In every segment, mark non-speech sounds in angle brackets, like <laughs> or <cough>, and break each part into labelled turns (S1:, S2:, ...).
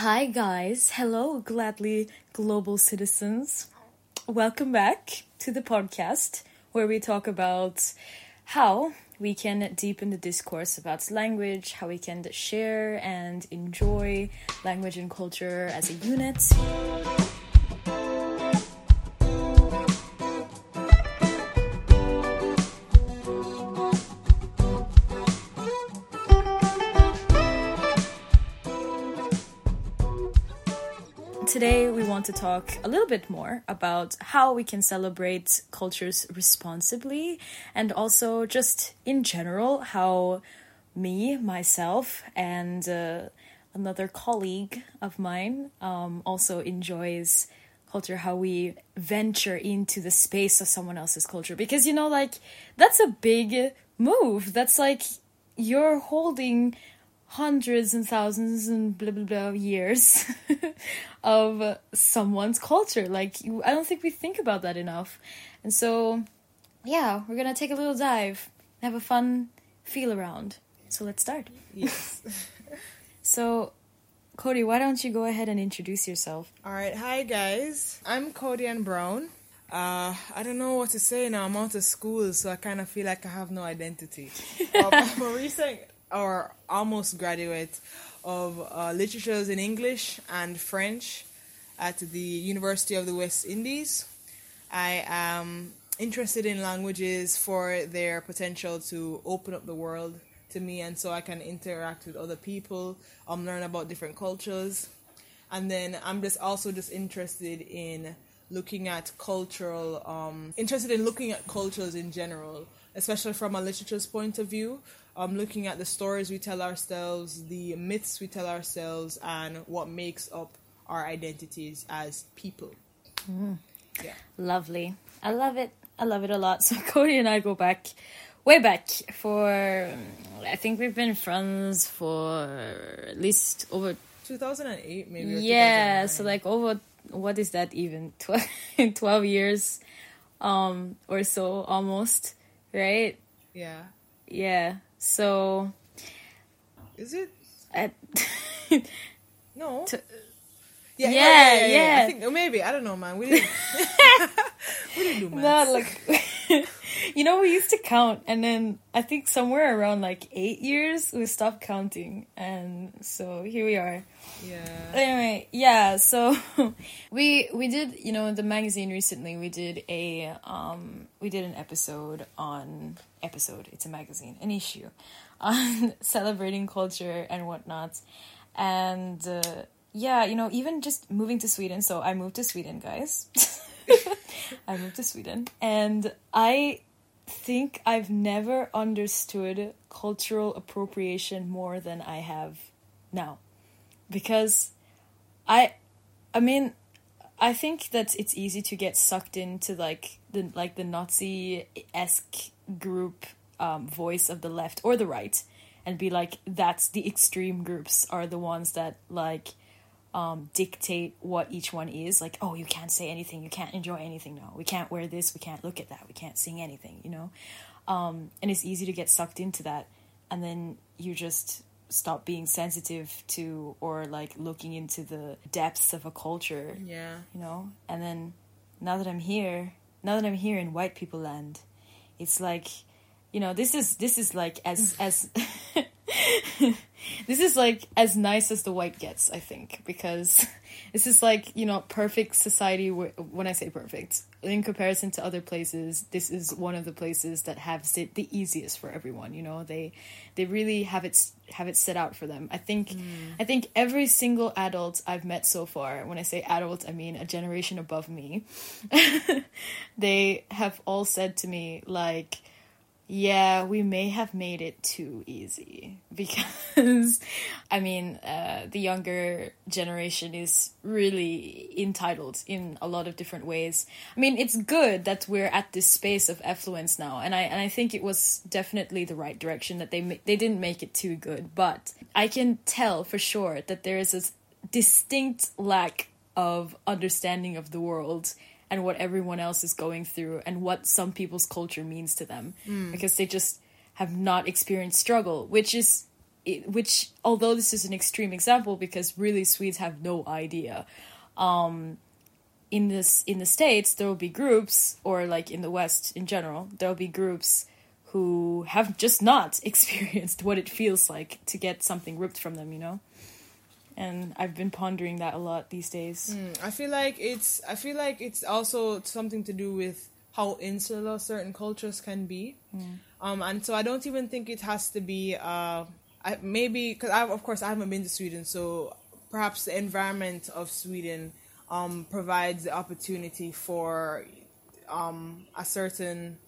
S1: Hi, guys. Hello, gladly global citizens. Welcome back to the podcast where we talk about how we can deepen the discourse about language, how we can share and enjoy language and culture as a unit. To talk a little bit more about how we can celebrate cultures responsibly and also just in general how me, myself, and uh, another colleague of mine um, also enjoys culture, how we venture into the space of someone else's culture. Because, you know, like, that's a big move. That's like you're holding hundreds and thousands and blah blah blah years <laughs> of someone's culture. Like I don't think we think about that enough. And so, yeah, we're gonna take a little dive, have a fun feel around. So let's start.
S2: Yes. <laughs>
S1: So, Cody, why don't you go ahead and introduce yourself?
S2: All right. Hi, guys. I'm Cody and Brown. Uh, I don't know what to say now. I'm out of school, so I kind of feel like I have no identity. um, I'm a recent or almost graduate of uh, literatures in English and French at the University of the West Indies. I am interested in languages for their potential to open up the world to me, and so I can interact with other people, um, learn about different cultures, and then I'm just also just interested in looking at cultural, um, interested in looking at cultures in general, especially from a literature's point of view. Um, looking at the stories we tell ourselves, the myths we tell ourselves, and what makes up our identities as people. Yeah.
S1: Lovely. I love it. I love it a lot. <laughs> So Cody and I go back, way back for. I think we've been friends for at least over
S2: 2008, maybe.
S1: yeah so like over what is that even <laughs> 12, 12 years um or so almost right
S2: Yeah.
S1: yeah so
S2: Is it?
S1: at,
S2: No. <laughs>
S1: To-
S2: yeah,
S1: Yeah,
S2: yeah, yeah, yeah. I think oh, maybe I don't know, man. We <laughs> didn't. <laughs> we didn't do math.
S1: no like <laughs> you know we used to count and then i think somewhere around like eight years we stopped counting and so here we are
S2: Yeah.
S1: anyway yeah so we we did you know the magazine recently we did a um we did an episode on episode it's a magazine an issue on celebrating culture and whatnot and uh, yeah you know even just moving to sweden so i moved to sweden guys. <laughs> I moved to sweden. And i think i've never understood cultural appropriation more than i have now. Because I I mean I think that it's easy to get sucked into like the like the Nazi esque group um, voice of the left or the right and be like that's the extreme groups are the ones that like um, dictate what each one is. Like oh you can't say anything. You can't enjoy anything No, we can't wear this. We can't look at that. We can't sing anything you know? Um, and it's easy to get sucked into that. And then you just stop being sensitive to or like looking into the depths of a culture
S2: Yeah.
S1: you know? And then now that i'm here now that i'm here in white people land it's like you know this is this is like as as <laughs> <laughs> <laughs> this is like as nice as the white gets i think because <laughs> this is like you know perfect society wh- when i say perfect in comparison to other places this is one of the places that have it the easiest for everyone you know? They they really have it have it set out for them. I think mm. i think every single adult i've met so far when i say adult i mean a generation above me <laughs> they have all said to me like yeah, we may have made it too easy <laughs> because, I mean, uh, the younger generation is really entitled in a lot of different ways. I mean, it's good that we're at this space of affluence now, and I and I think it was definitely the right direction that they ma- they didn't make it too good, but I can tell for sure that there is a distinct lack of understanding of the world and what everyone else is going through and what some people's culture means to them. Because they just have not experienced struggle which is which although this is an extreme example because really Swedes have no idea. Um, in this in the states there will be groups or like in the west in general there will be groups who have just not <laughs> experienced what it feels like to get something ripped from them you know and i've been pondering that a lot these days
S2: Mm, I feel like it's I feel like it's also something to do with how insular certain cultures can be. Um, and so I don't even think it has to be uh, I, maybe because I of course I haven't been to Sweden, so perhaps the environment of Sweden um, provides the opportunity for um, a certain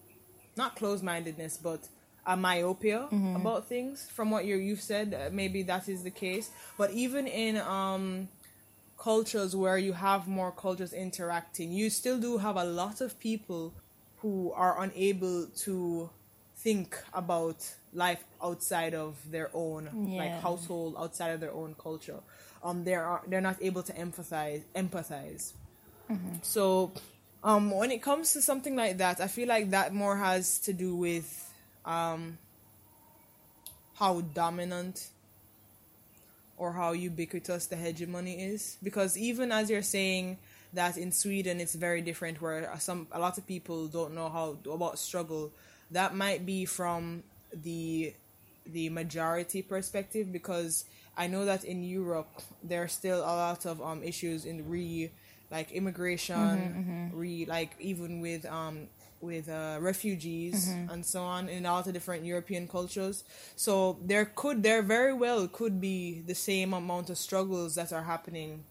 S2: not closed-mindedness, but a myopia about things. From what you you've said, uh, maybe that is the case. But even in um, cultures where you have more cultures interacting, you still do have a lot of people who are unable to think about life outside of their own like household, outside of their own culture. Um, they are they're not able to empathize empathize. So, um, when it comes to something like that, I feel like that more has to do with um, how dominant or how ubiquitous the hegemony is. Because even as you're saying that in Sweden it's very different, where some a lot of people don't know how about struggle, that might be from the the majority perspective because I know that in Europe there are still a lot of um issues in re like immigration, re like even with um with uh, refugees and so on in all the different European cultures. So there could there very well could be the same amount of struggles that are happening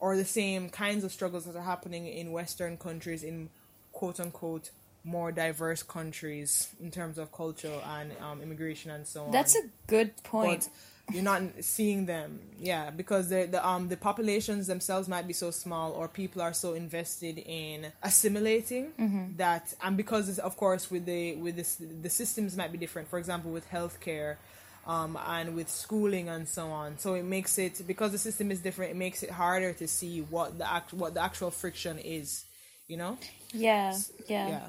S2: or the same kinds of struggles that are happening in Western countries in quote unquote more diverse countries in terms of culture and um, immigration and so on.
S1: that's a good point.
S2: but you're not seeing them. Yeah because the the um the populations themselves might be so small or people are so invested in assimilating
S1: Mm-hmm.
S2: that and because it's, of course with the with this the systems might be different. For example with healthcare um and with schooling and so on. So it makes it because the system is different it makes it harder to see what the act what the actual friction is you know?
S1: Yeah yeah,
S2: yeah.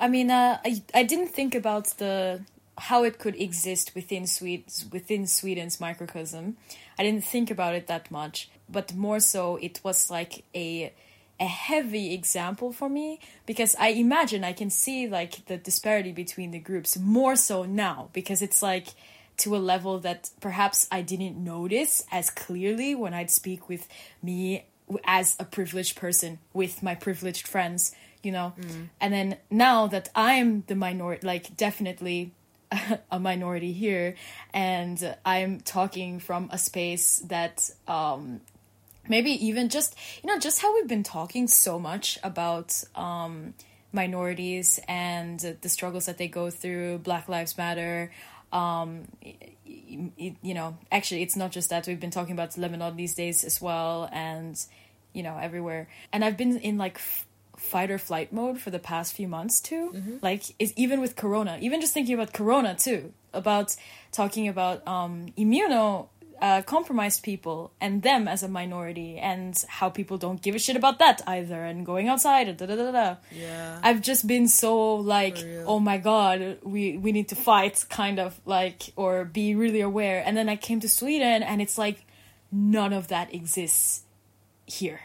S1: I mean, uh, I I didn't think about the how it could exist within Swedes within Sweden's microcosm. I didn't think about it that much, but more so, it was like a a heavy example for me because I imagine I can see like the disparity between the groups more so now because it's like to a level that perhaps I didn't notice as clearly when I'd speak with me as a privileged person with my privileged friends, you know. Mm. And then now that I'm the minority, like definitely <laughs> a minority here, and I'm talking from a space that um, maybe even just you know just how we've been talking so much about um, minorities and the struggles that they go through, Black Lives Matter. Um, you know, actually, it's not just that we've been talking about Lebanon these days as well, and you know everywhere. And I've been in like fight or flight mode for the past few months too. Like, is even with Corona, even just thinking about Corona too, about talking about um, immuno uh, compromised people and them as a minority, and how people don't give a shit about that either, and going outside and da da da da.
S2: yeah
S1: I've just been so like, oh my god, we we need to fight, kind of like, or be really aware. And then I came to Sweden, and it's like none of that exists here,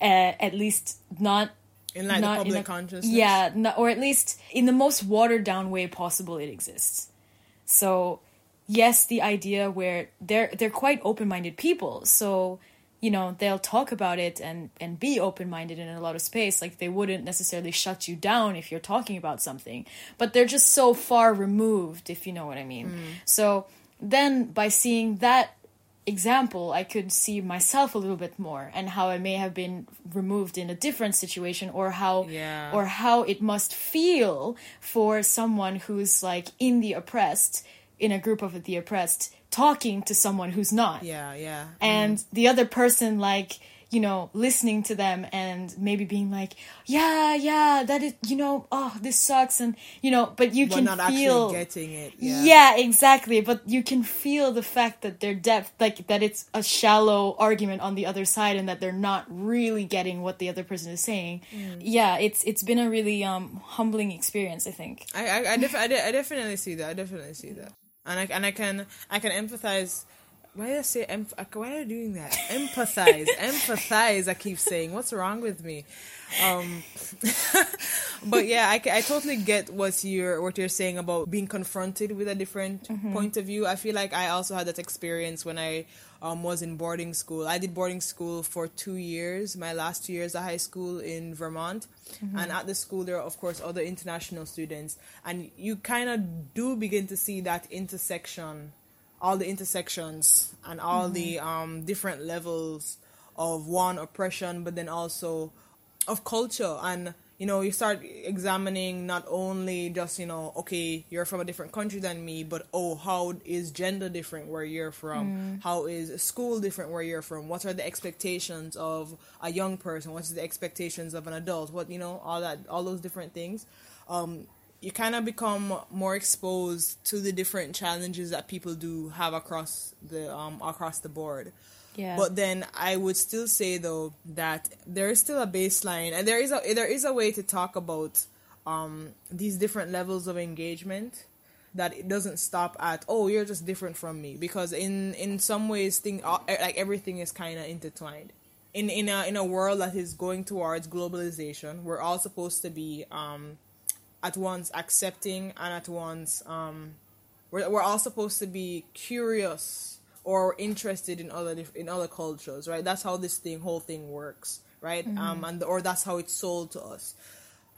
S1: uh, at least not
S2: in like
S1: not
S2: the
S1: in
S2: public
S1: a-
S2: consciousness
S1: Yeah, no, or at least in the most watered down way possible, it exists. So, yes, the idea where they're they're quite open minded people, so you know they'll talk about it and and be open minded in a lot of space. Like they wouldn't necessarily shut you down if you're talking about something, but they're just so far removed, if you know what I mean. Mm. So then by seeing that example, I could see myself a little bit more and how I may have been removed in a different situation or how
S2: Yeah.
S1: or how it must feel for someone who's like in the oppressed in a group of the oppressed talking to someone who's not.
S2: Yeah yeah.
S1: And mm. the other person like you know listening to them and maybe being like yeah yeah that is you know oh this sucks and you know but you
S2: but
S1: can
S2: not
S1: feel
S2: actually getting it yeah
S1: yeah. exactly. But you can feel the fact that their depth, like that it's a shallow argument on the other side, and that they're not really getting what the other person is saying.
S2: Mm.
S1: Yeah, it's it's been a really um humbling experience. I think.
S2: I I, I, def- I, de- I definitely see that. I definitely see that. and I and I can I can empathize. Why did I say emph- Why are you doing that? Empathize, <laughs> empathize. I keep saying, what's wrong with me? Um, <laughs> but yeah, I, I totally get what you're what you're saying about being confronted with a different
S1: Mm-hmm.
S2: point of view. I feel like I also had that experience when I um, was in boarding school. I did boarding school for two years, my last two years of high school in Vermont.
S1: Mm-hmm.
S2: And at the school, there are, of course, other international students. And you kind of do begin to see that intersection, all the intersections and all the um, different levels of one oppression, but then also of culture. And you know you start examining not only just you know okay you're from a different country than me but oh how is gender different where you're from? How is school different where you're from? What are the expectations of a young person? What's the expectations of an adult? What you know all that all those different things. Um you kind of become more exposed to the different challenges that people do have across the um across the board
S1: Yeah.
S2: but then I would still say though that there is still a baseline, and there is a there is a way to talk about um, these different levels of engagement. That it doesn't stop at oh you're just different from me because in in some ways thing uh, like everything is kind of intertwined. In in a in a world that is going towards globalization, we're all supposed to be um, at once accepting and at once um, we're we're all supposed to be curious or interested in other in other cultures, right? That's how this thing whole thing works, right? Um, and or that's how it's sold to us.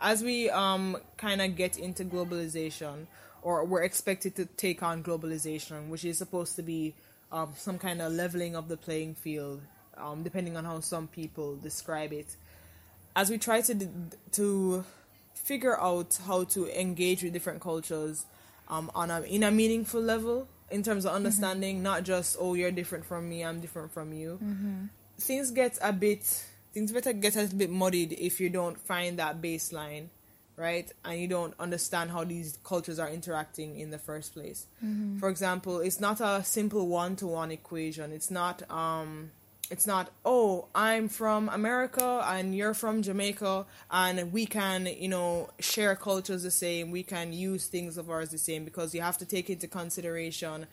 S2: As we um kind of get into globalization, or we're expected to take on globalization, which is supposed to be um, some kind of leveling of the playing field, um, depending on how some people describe it. As we try to d- to figure out how to engage with different cultures um, on a in a meaningful level in terms of understanding, not just oh you're different from me, I'm different from you. Things get a bit things better get a little bit muddied if you don't find that baseline, right? And you don't understand how these cultures are interacting in the first place. For example, it's not a simple one to one equation. It's not um it's not oh i'm from america and you're from jamaica and we can you know share cultures the same we can use things of ours the same because you have to take into consideration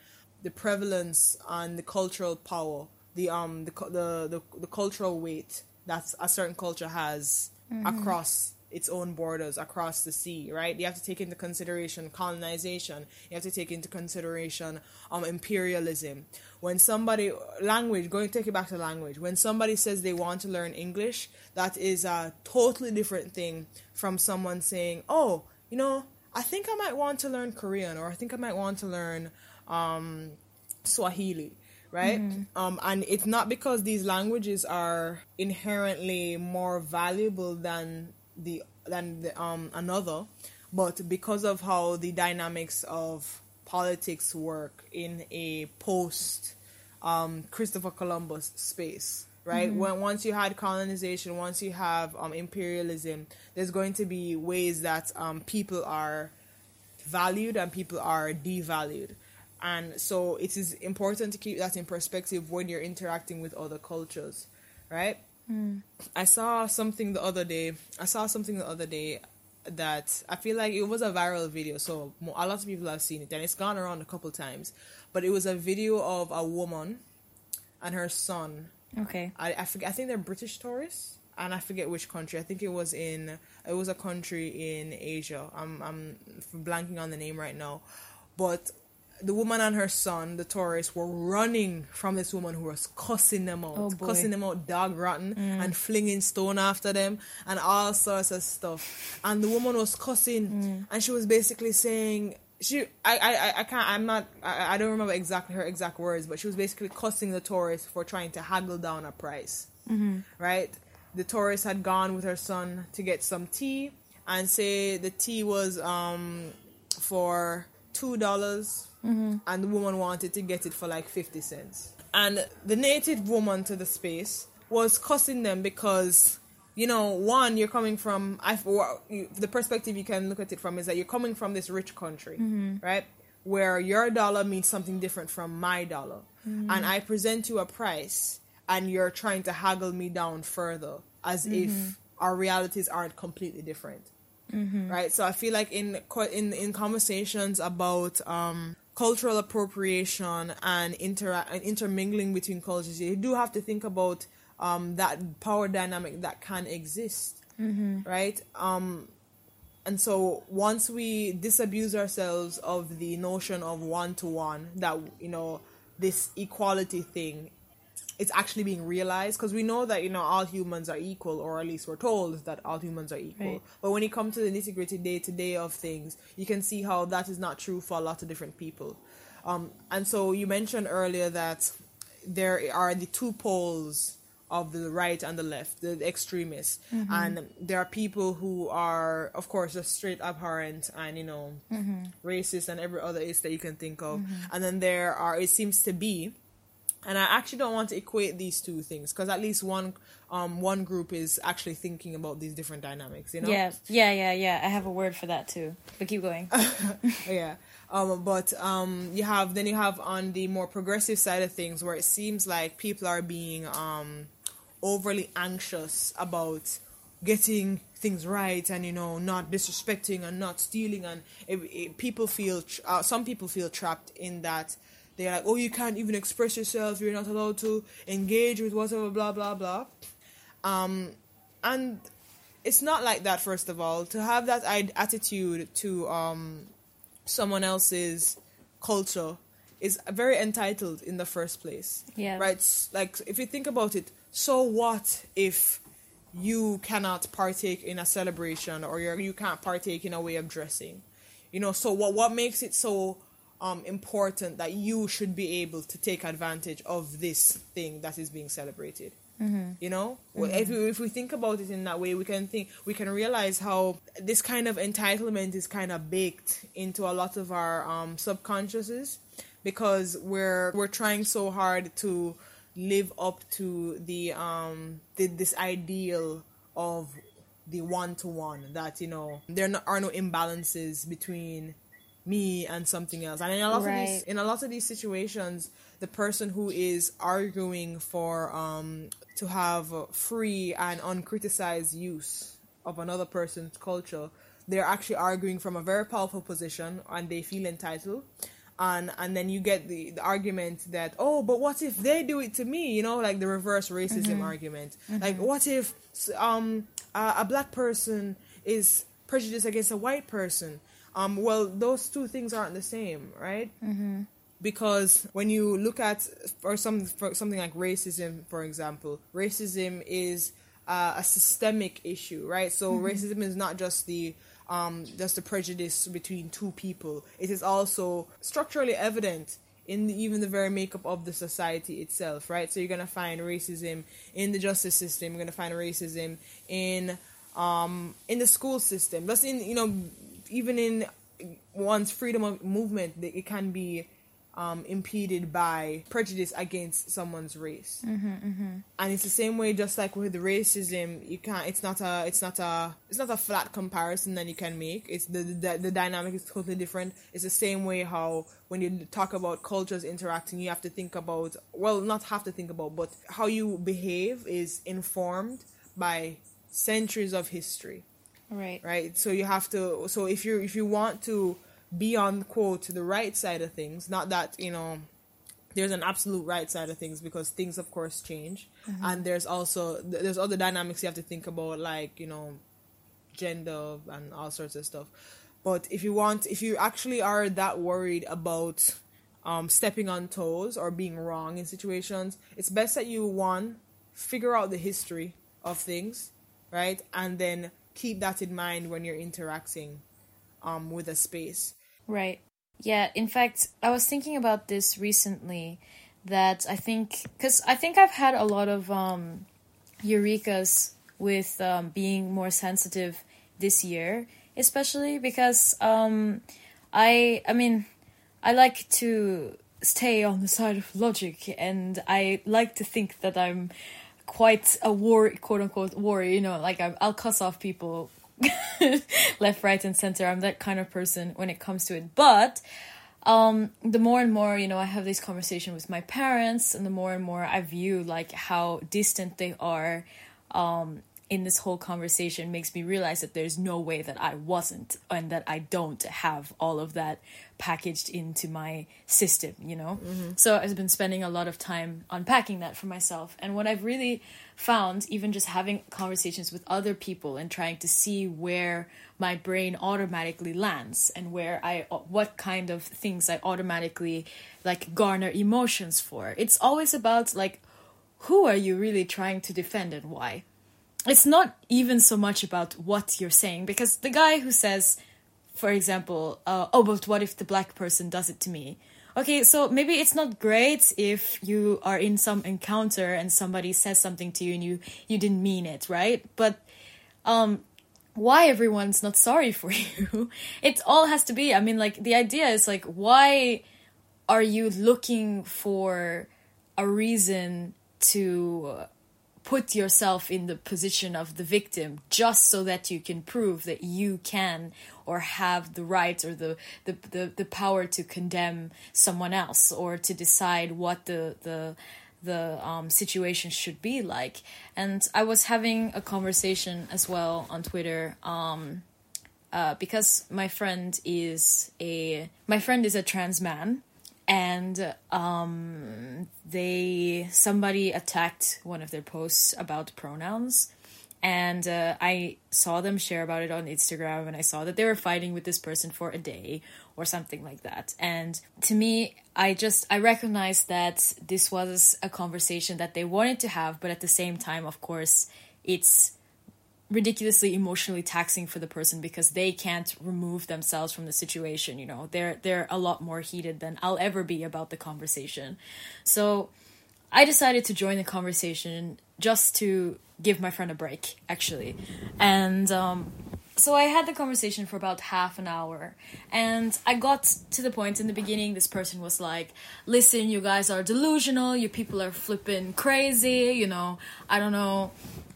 S2: the prevalence and the cultural power the um the the the, the cultural weight that a certain culture has across its own borders across the sea, right? You have to take into consideration colonization. You have to take into consideration um imperialism. When somebody language, going to take it back to language, when somebody says they want to learn English, that is a totally different thing from someone saying, "Oh, you know, I think I might want to learn Korean or I think I might want to learn um Swahili." right? Um, and it's not because these languages are inherently more valuable than the than the, um another, but because of how the dynamics of politics work in a post um, Christopher Columbus space, right? When once you had colonization, once you have um, imperialism, there's going to be ways that um, people are valued and people are devalued. And so it is important to keep that in perspective when you're interacting with other cultures, right? I saw something the other day. I saw something the other day that I feel like it was a viral video, so a lot of people have seen it, and it's gone around a couple times. But it was a video of a woman and her son.
S1: okay.
S2: I, I forget. I think they're British tourists, and I forget which country. I think it was in. It was a country in Asia. I'm I'm blanking on the name right now, but the woman and her son, the tourists, were running from this woman who was cussing them out,
S1: Oh,
S2: cussing them out, dog rotten, mm. and flinging stone after them, and all sorts of stuff. And the woman was cussing, mm. and she was basically saying. She, I, I, I- can't. I'm not. I, I don't remember exactly her exact words, but she was basically cussing the tourists for trying to haggle down a price. Mm-hmm. Right? The tourist had gone with her son to get some tea, and say the tea was um for two dollars, Mm-hmm. and the woman wanted to get it for like fifty cents. And the native woman to the space was cussing them because, you know, one, you're coming from I the perspective you can look at it from is that you're coming from this rich country, mm-hmm. right? Where your dollar means something different from my dollar, mm-hmm. and I present you a price, and you're trying to haggle me down further, as if our realities aren't completely different. Right? So I feel like in in in conversations about um, cultural appropriation and intera- and intermingling between cultures, you do have to think about um, that power dynamic that can exist, right? Um, and so once we disabuse ourselves of the notion of one to one, that you know this equality thing, it's actually being realized because we know that you know all humans are equal, or at least we're told that all humans are equal.
S1: Right.
S2: But when you come to the nitty gritty day to day of things, you can see how that is not true for a lot of different people. Um, and so you mentioned earlier that there are the two poles of the right and the left, the extremists, mm-hmm. and there are people who are, of course, just straight abhorrent and you know mm-hmm. racist and every other is that you can think of, mm-hmm. and then there are it seems to be and I actually don't want to equate these two things because at least one um one group is actually thinking about these different dynamics you know
S1: Yeah, yeah, yeah, yeah. I have a word for that too. But keep going. <laughs>
S2: yeah um but um you have then you have on the more progressive side of things where it seems like people are being um overly anxious about getting things right and you know not disrespecting and not stealing and it, it, people feel tr- uh, some people feel trapped in that they're like oh you can't even express yourself. You're not allowed to engage with whatever blah blah blah. Um and it's not like that first of all. To have that attitude to um someone else's culture is very entitled in the first place.
S1: Yeah.
S2: right? Like if you think about it so what if you cannot partake in a celebration or you're, you can't partake in a way of dressing? You know so what what makes it so um important that you should be able to take advantage of this thing that is being celebrated. You know? Well, if, we, if we think about it in that way we can think we can realize how this kind of entitlement is kind of baked into a lot of our um, subconsciouses because we're we're trying so hard to live up to the um the, this ideal of the one to one that you know there are no imbalances between me and something else. And in a lot of these in a lot of these situations the person who is arguing for um to have free and uncriticized use of another person's culture they're actually arguing from a very powerful position and they feel entitled. And and then you get the, the argument that oh but what if they do it to me? You know like the reverse racism argument. Like what if um a, a black person is prejudiced against a white person um well those two things aren't the same right? Because when you look at for some for something like racism for example racism is uh, a systemic issue right? So racism is not just the um, just the prejudice between two people. It is also structurally evident in the, even the very makeup of the society itself right? So you're going to find racism in the justice system you're going to find racism in um, in the school system. Just in you know even in one's freedom of movement it can be um, impeded by prejudice against someone's race, mm-hmm, and it's the same way. Just like with racism, you can't. It's not a. It's not a. It's not a flat comparison that you can make. It's the the, the dynamic is totally different. It's the same way how when you talk about cultures interacting, you have to think about. Well, not have to think about, but how you behave is informed by centuries of history
S1: Right.
S2: right? So you have to so if you if you want to be on quote the right side of things not that you know there's an absolute right side of things because things of course change. And there's also there's other dynamics you have to think about like you know gender and all sorts of stuff. But if you want if you actually are that worried about um, stepping on toes or being wrong in situations it's best that you one figure out the history of things right? And then keep that in mind when you're interacting um, with a space
S1: Right. Yeah, in fact, I was thinking about this recently that I think cuz I think I've had a lot of um eurekas with um being more sensitive this year, especially because um I I mean, I like to stay on the side of logic and I like to think that I'm quite a war quote unquote warrior, you know, like I'm, I'll cuss off people <laughs> left, right, and center. I'm that kind of person when it comes to it. But um, the more and more, you know, I have this conversation with my parents, and the more and more I view like how distant they are um, in this whole conversation makes me realize that there's no way that I wasn't and that I don't have all of that packaged into my system, you know? Mm-hmm. So I've been spending a lot of time unpacking that for myself. And what I've really found, even just having conversations with other people and trying to see where my brain automatically lands and where I, what kind of things I automatically like garner emotions for. It's always about like, who are you really trying to defend and why? It's not even so much about what you're saying because the guy who says for example uh, oh but what if the black person does it to me? Okay so maybe it's not great if you are in some encounter and somebody says something to you and you you didn't mean it right? But um why everyone's not sorry for <laughs> you? It all has to be i mean like the idea is like why are you looking for a reason to put yourself in the position of the victim just so that you can prove that you can or have the right or the the, the, the power to condemn someone else or to decide what the the the um, situation should be like. And i was having a conversation as well on twitter um, uh, because my friend is a my friend is a trans man and um, they somebody attacked one of their posts about pronouns. And uh, i saw them share about it on instagram and i saw that they were fighting with this person for a day or something like that. And to me i just i recognized that this was a conversation that they wanted to have but at the same time of course it's ridiculously emotionally taxing for the person because they can't remove themselves from the situation you know. They're they're a lot more heated than I'll ever be about the conversation. So I decided to join the conversation just to give my friend a break actually. And um so I had the conversation for about half an hour. And I got to the point in the beginning this person was like listen you guys are delusional. You people are flipping crazy you know. I don't know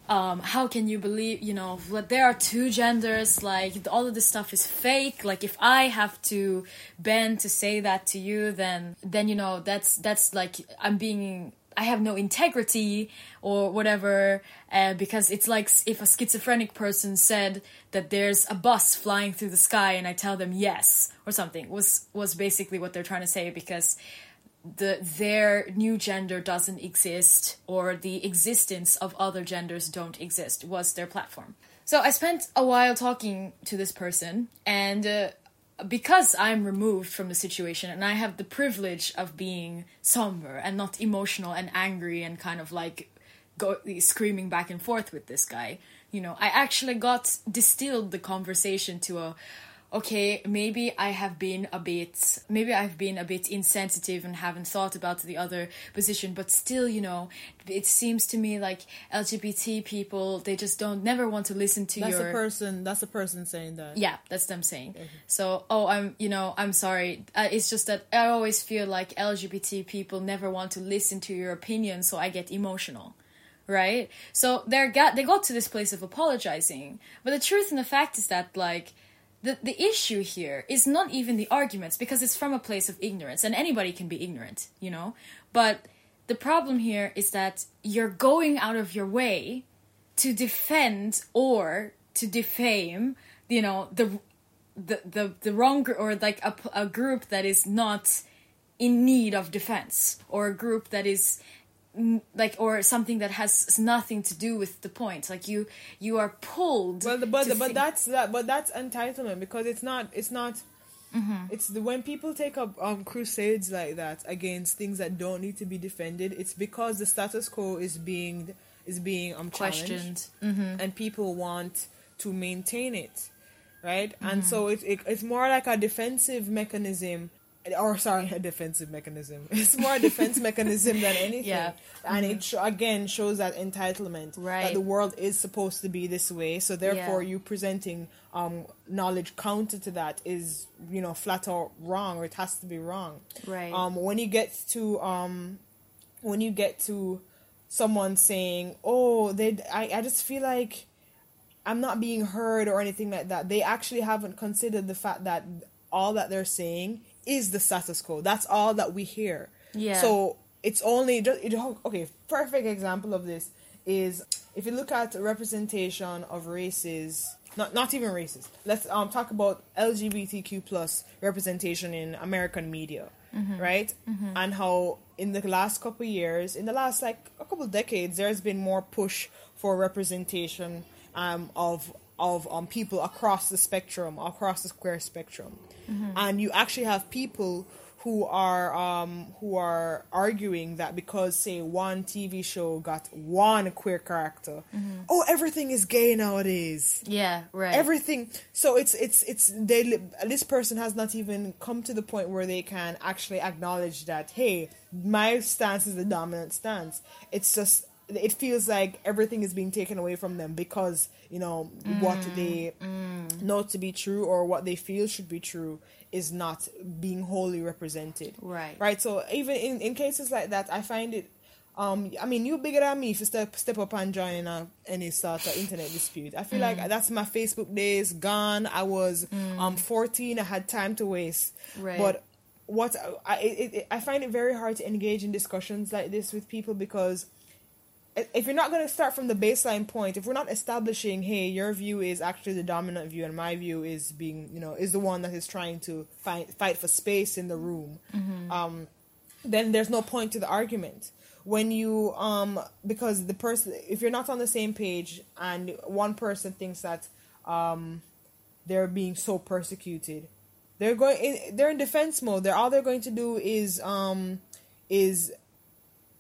S1: um, how can you believe you know there are two genders like all of this stuff is fake. Like if i have to bend to say that to you then then you know that's that's like i'm being i have no integrity or whatever uh, because it's like if a schizophrenic person said that there's a bus flying through the sky and i tell them yes or something was was basically what they're trying to say because the their new gender doesn't exist or the existence of other genders don't exist was their platform. So i spent a while talking to this person and uh, because i'm removed from the situation and i have the privilege of being somber and not emotional and angry and kind of like go screaming back and forth with this guy you know i actually got distilled the conversation to a okay, maybe I have been a bit, maybe I've been a bit insensitive and haven't thought about the other position, but still, you know, it seems to me like LGBT people, they just don't, never want to listen to
S2: That's
S1: your.
S2: a person. That's a person saying that.
S1: Yeah, that's them saying. So, oh, I'm, you know, I'm sorry. Uh, it's just that I always feel like LGBT people never want to listen to your opinion, so I get emotional. Right? So they're got they got to this place of apologizing. But the truth and the fact is that like the the issue here is not even the arguments because it's from a place of ignorance and anybody can be ignorant, you know? But the problem here is that you're going out of your way to defend or to defame, you know, the the the, the wrong gr- or like a, a group that is not in need of defense or a group that is like or something that has nothing to do with the point like you you are pulled
S2: Well, but
S1: to
S2: but that's that. But that's entitlement because it's not. It's not.
S1: Mm-hmm.
S2: It's the when people take up um, crusades like that against things that don't need to be defended. It's because the status quo is being is being um
S1: questioned Mm-hmm.
S2: and people want to maintain it, right?
S1: Mm-hmm.
S2: And so it, it it's more like a defensive mechanism. Or sorry, a defensive mechanism. <laughs> It's more a defense <laughs> mechanism than anything,
S1: Yeah.
S2: and it sh- again shows that entitlement that the world is supposed to be this way. So therefore,
S1: Yeah.
S2: you presenting um, knowledge counter to that is you know flat out wrong, or it has to be wrong.
S1: Right.
S2: Um, when you get to um, when you get to someone saying, "Oh, they," I, I just feel like I'm not being heard or anything like that. They actually haven't considered the fact that all that they're saying is the status quo. That's all that we hear.
S1: Yeah.
S2: So it's only just it, okay. Perfect example of this is if you look at representation of races, not not even races. Let's um talk about LGBTQ plus representation in American media, right? And how in the last couple of years, in the last like a couple of decades, there's been more push for representation um of of um people across the spectrum, across the queer spectrum, and you actually have people who are um who are arguing that because say one TV show got one queer character, oh everything is gay nowadays.
S1: Yeah, right.
S2: Everything. So it's it's it's they this person has not even come to the point where they can actually acknowledge that hey, my stance is the dominant stance. It's just it feels like everything is being taken away from them because you know what they know to be true or what they feel should be true is not being wholly represented.
S1: Right.
S2: right? So even in, in cases like that i find it um i mean you're bigger than me if you step step up and join a, any sort of internet dispute. I feel like that's my facebook days gone. I was um 14 i had time to waste.
S1: Right.
S2: but what I, it, it, I find it very hard to engage in discussions like this with people because if you're not going to start from the baseline point if we're not establishing hey your view is actually the dominant view and my view is being you know is the one that is trying to fight fight for space in the room um then there's no point to the argument. When you um because the person if you're not on the same page and one person thinks that um they're being so persecuted they're going in, they're in defense mode. They're all they're going to do is um is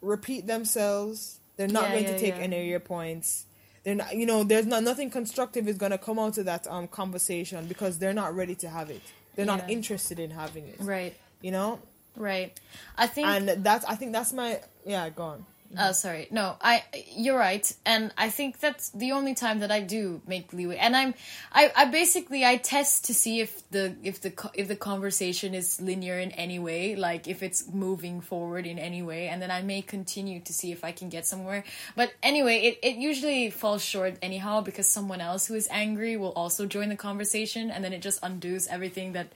S2: repeat themselves they're not
S1: Yeah,
S2: going
S1: yeah,
S2: to take
S1: yeah.
S2: any of your points they're not you know there's not nothing constructive is going to come out of that um conversation because they're not ready to have it they're not interested in having it
S1: right.
S2: you know
S1: Right. I think
S2: and that's i think that's my yeah go on
S1: Oh, sorry. No, I. You're right, and I think that's the only time that I do make leeway. And I'm, I, I basically I test to see if the if the if the conversation is linear in any way, like if it's moving forward in any way, and then I may continue to see if I can get somewhere. But anyway, it it usually falls short anyhow because someone else who is angry will also join the conversation, and then it just undoes everything that.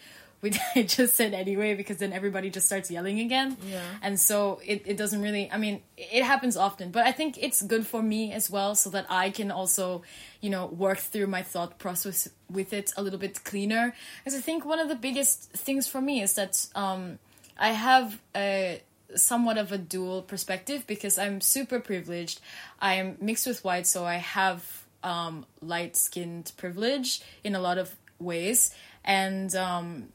S1: We <laughs> I just said anyway because then everybody just starts yelling again.
S2: Yeah.
S1: and so it, it doesn't really i mean it happens often but i think it's good for me as well so that i can also you know work through my thought process with it a little bit cleaner. Because i think one of the biggest things for me is that um, i have a somewhat of a dual perspective because i'm super privileged. I am mixed with white so i have um, light skinned privilege in a lot of ways. And um,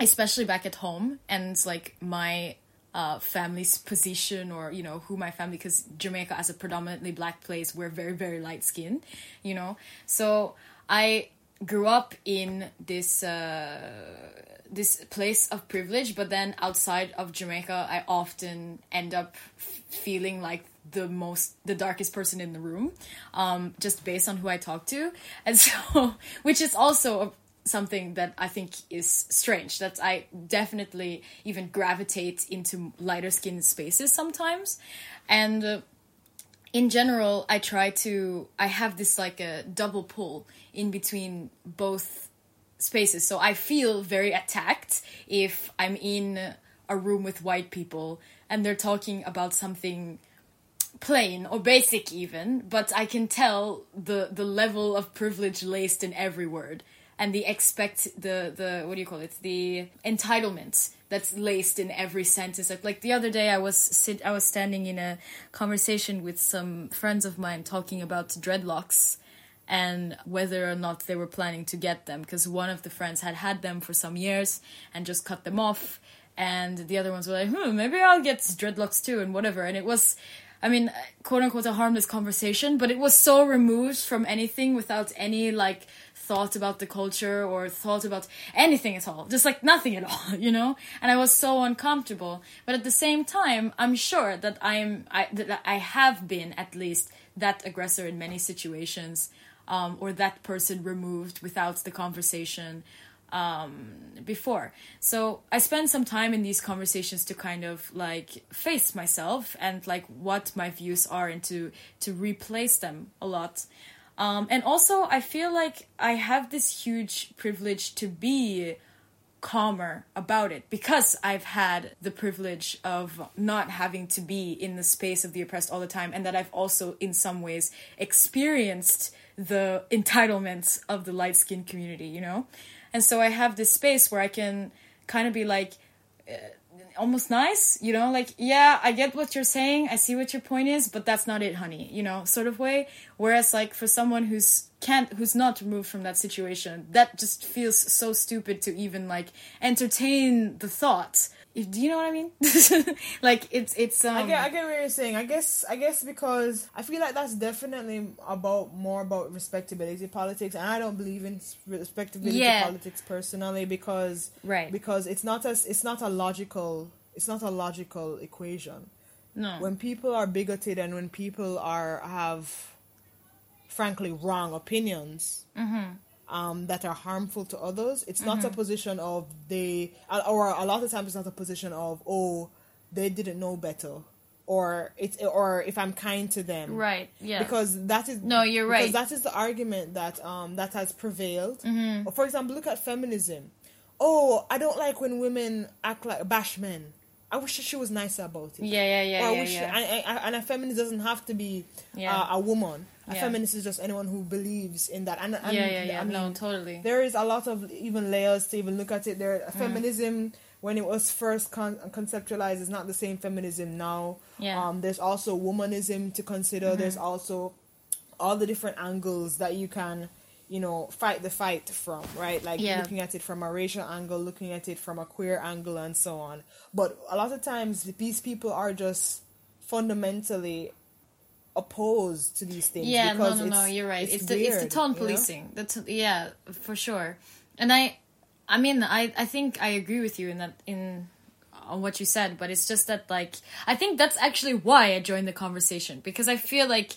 S1: especially back at home and like my uh, family's position or you know who my family because jamaica as a predominantly black place we're very very light skinned you know? So i grew up in this uh, this place of privilege but then outside of jamaica i often end up feeling like the most the darkest person in the room um, just based on who i talk to. And <laughs> so which is also something that I think is strange. That I definitely even gravitate into lighter skin spaces sometimes, and uh, in general, I try to. I have this like a double pull in between both spaces. So I feel very attacked if I'm in a room with white people and they're talking about something plain or basic even but i can tell the the level of privilege laced in every word and the expect the the what do you call it? The entitlement that's laced in every sentence. Like, like the other day i was sit i was standing in a conversation with some friends of mine talking about dreadlocks and whether or not they were planning to get them because one of the friends had had them for some years and just cut them off. And the other ones were like hmm maybe i'll get dreadlocks too and whatever. And it was I mean, quote unquote, a harmless conversation, but it was so removed from anything without any like thought about the culture or thought about anything at all. Just like nothing at all, <laughs> you know? And I was so uncomfortable. But at the same time, I'm sure that I'm, I, that I have been at least that aggressor in many situations, um, or that person removed without the conversation um, before. So I spend some time in these conversations to kind of like face myself and like what my views are and to to replace them a lot. Um, and also, I feel like I have this huge privilege to be calmer about it because I've had the privilege of not having to be in the space of the oppressed all the time and that I've also in some ways experienced the entitlements of the light skinned community, you know? And so I have this space where I can kind of be like, uh, almost nice, you know, like, yeah, I get what you're saying, I see what your point is, but that's not it, honey, you know, sort of way. Whereas, like, for someone who's can't, who's not removed from that situation, that just feels so stupid to even, like, entertain the thought. Do you know what I mean? <laughs> like, it's, it's, um.
S2: I get, I get what you're saying. I guess, I guess because I feel like that's definitely about more about respectability politics, and I don't believe in respectability
S1: Yeah.
S2: politics personally because,
S1: Right.
S2: because it's not as, it's not a logical, it's not a logical equation.
S1: no.
S2: when people are bigoted and when people are have frankly wrong opinions um, that are harmful to others it's not a position of they or a lot of times it's not a position of oh they didn't know better or it's or if i'm kind to them
S1: right, yeah.
S2: because that is
S1: No, you're
S2: because
S1: right.
S2: that is the argument that um that has prevailed.
S1: Mm-hmm.
S2: For example, look at feminism. Oh, I don't like when women act like bash men. I wish she was nicer about it.
S1: yeah, yeah, yeah,
S2: Or I
S1: yeah,
S2: wish,
S1: yeah.
S2: And, and, and a feminist doesn't have to be
S1: Yeah.
S2: uh, a woman. A
S1: Yeah.
S2: feminist is just anyone who believes in that. And, and
S1: yeah, yeah, yeah.
S2: I mean,
S1: no, totally.
S2: there is a lot of even layers to even look at it. There,
S1: Mm.
S2: feminism when it was first con- conceptualized is not the same feminism now.
S1: Yeah. Mm-hmm.
S2: Um, there's also womanism to consider. There's also all the different angles that you can, you know, fight the fight from, right? Like
S1: Yeah.
S2: looking at it from a racial angle, looking at it from a queer angle, and so on. But a lot of times, these people are just fundamentally opposed to these things.
S1: yeah no
S2: because
S1: no no
S2: it's-
S1: you're right
S2: It's,
S1: it's, the it's the tone
S2: you know?
S1: policing that's yeah for sure and i i mean i i think i agree with you in that in on what you said but it's just that like i think that's actually why i joined the conversation because i feel like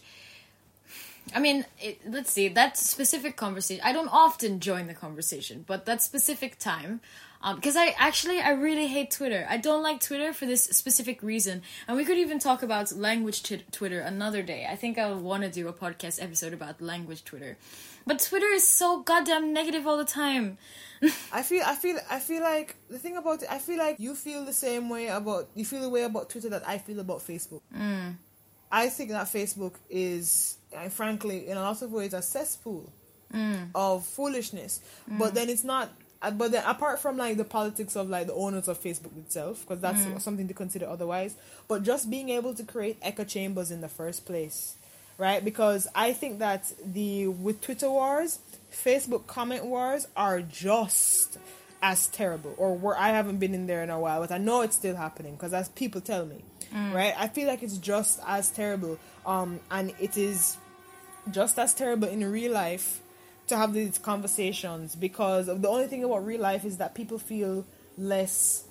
S1: I mean, it, let's see, that specific conversation, I don't often join the conversation, but that specific time, Um, because I actually, I really hate Twitter. I don't like Twitter for this specific reason. And we could even talk about language t- Twitter another day. I think I want to do a podcast episode about language Twitter. But Twitter is so goddamn negative all the time. <laughs>
S2: I feel I feel I feel like the thing about it I feel like you feel the same way about you feel the way about Twitter that I feel about Facebook. Mm. I think that Facebook is uh, frankly in a lot of ways a cesspool mm. of foolishness. Mm. But then it's not Uh, but then apart from like the politics of like the owners of Facebook itself because that's mm. something to consider otherwise, but just being able to create echo chambers in the first place right? Because I think that the with Twitter wars, Facebook comment wars are just as terrible. Or where I haven't been in there in a while, but I know it's still happening because as people tell me, mm. right? I feel like it's just as terrible. Um, and it is just as terrible in real life to have these conversations because the only thing about real life is that people feel less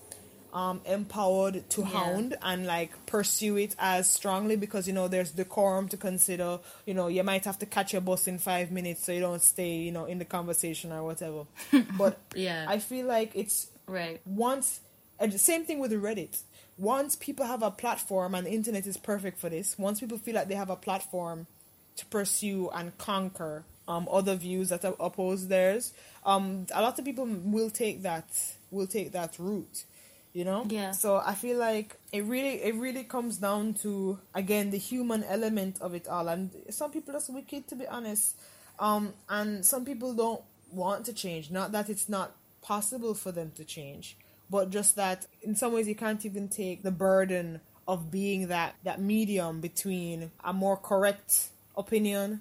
S2: um, empowered to
S1: Yeah.
S2: hound and like pursue it as strongly because you know there's decorum to consider. You know, you might have to catch your bus in five minutes so you don't stay, you know, in the conversation or whatever. <laughs> But
S1: Yeah.
S2: I feel like it's
S1: right.
S2: once and the same thing with Reddit. Once people have a platform and the internet is perfect for this, once people feel like they have a platform to pursue and conquer um, other views that oppose theirs, um, a lot of people will take that will take that route. You know?
S1: Yeah.
S2: So I feel like it really it really comes down to again the human element of it all. And some people are wicked to be honest. Um and some people don't want to change. Not that it's not possible for them to change, but just that in some ways you can't even take the burden of being that that medium between a more correct opinion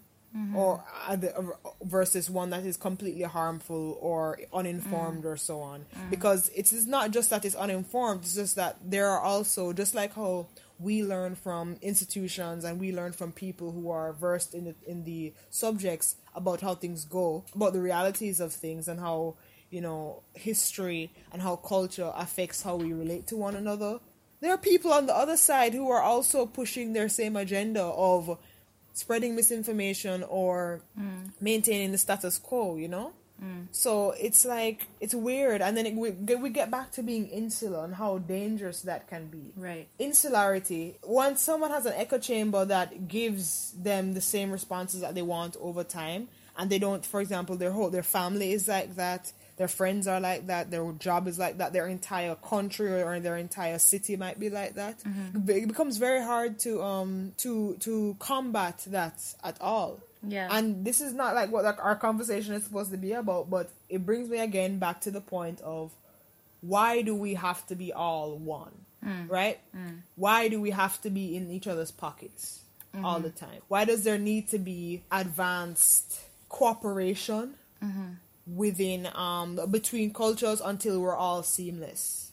S2: or uh, the- uh, versus one that is completely harmful or uninformed or so on. Because it's it's not just that it's uninformed it's just that there are also just like how we learn from institutions and we learn from people who are versed in the, in the subjects about how things go about the realities of things and how you know history and how culture affects how we relate to one another. There are people on the other side who are also pushing their same agenda of spreading misinformation or mm. maintaining the status quo, you know? Mm. So it's like, it's weird. And then it, we, get- we get back to being insular and how dangerous that can be.
S1: Right.
S2: Insularity, once someone has an echo chamber that gives them the same responses that they want over time, and they don't, for example, their whole, their family is like that, their friends are like that, their job is like that, their entire country or their entire city might be like that.
S1: Mm-hmm.
S2: It becomes very hard to um to to combat that at all.
S1: Yeah.
S2: And this is not like what like our conversation is supposed to be about, but it brings me again back to the point of why do we have to be all one? Right? Why do we have to be in each other's pockets all the time? Why does there need to be advanced cooperation within um between cultures until we're all seamless?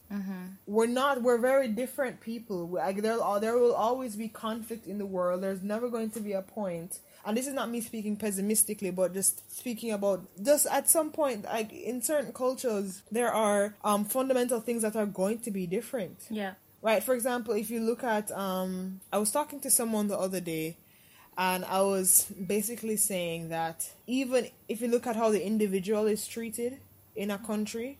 S2: We're not. We're very different people. Like there, there will always be conflict in the world. There's never going to be a point. And this is not me speaking pessimistically, but just speaking about just at some point, like in certain cultures, there are um, fundamental things that are going to be different.
S1: yeah.
S2: Right. For example, if you look at, um, I was talking to someone the other day, and I was basically saying that even if you look at how the individual is treated in a country,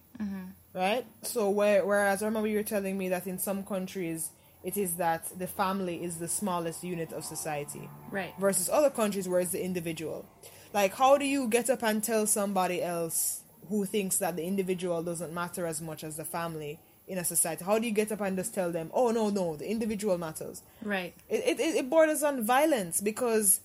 S2: right? So where, whereas I remember you were telling me that in some countries it is that the family is the smallest unit of society,
S1: Right.
S2: versus other countries where it's the individual. Like, how do you get up and tell somebody else who thinks that the individual doesn't matter as much as the family in a society? How do you get up and just tell them, oh, no, no, the individual matters?
S1: Right.
S2: It, it, it borders on violence because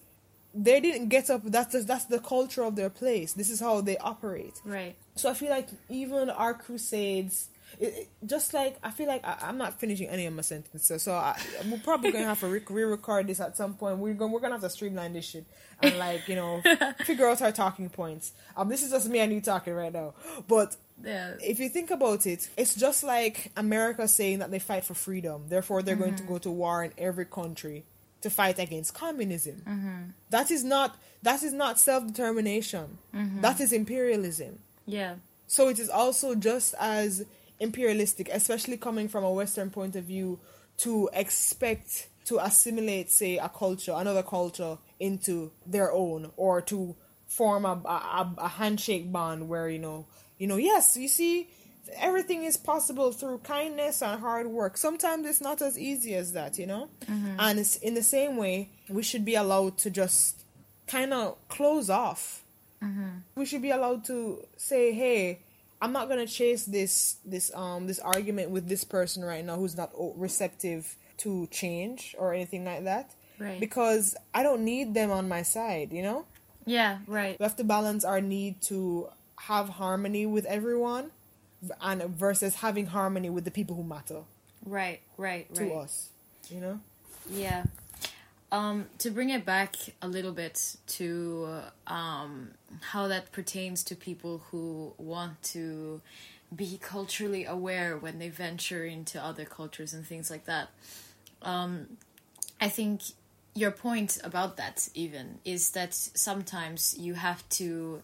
S2: they didn't get up. That's, just, that's the culture of their place. This is how they operate.
S1: Right.
S2: So I feel like even our crusades, it, it- just like I feel like I, I'm not finishing any of my sentences, so I, we're probably gonna have to re- re-record this at some point. We're gonna we're gonna have to streamline this shit and like you know <laughs> figure out our talking points. Um, this is just me and you talking right now, but
S1: Yeah.
S2: if you think about it, it's just like America saying that they fight for freedom. Therefore, they're going to mm-hmm. go to war in every country to fight against communism. Mm-hmm. That is not that is not self determination. Mm-hmm. That is imperialism.
S1: Yeah.
S2: So it is also just as imperialistic, especially coming from a Western point of view, to expect to assimilate, say, a culture, another culture, into their own, or to form a, a, a handshake bond where you know, you know, yes, you see, everything is possible through kindness and hard work. Sometimes it's not as easy as that, you know. And it's in the same way, we should be allowed to just kind of close off we should be allowed to say, "Hey, I'm not gonna chase this this um this argument with this person right now who's not receptive to change or anything like that."
S1: Right.
S2: Because I don't need them on my side, you know.
S1: Yeah. Right.
S2: We have to balance our need to have harmony with everyone, and versus having harmony with the people who matter
S1: Right. Right.
S2: to
S1: Right.
S2: us. You know.
S1: Yeah. Um, to bring it back a little bit to um, how that pertains to people who want to be culturally aware when they venture into other cultures and things like that. Um, I think your point about that even is that sometimes you have to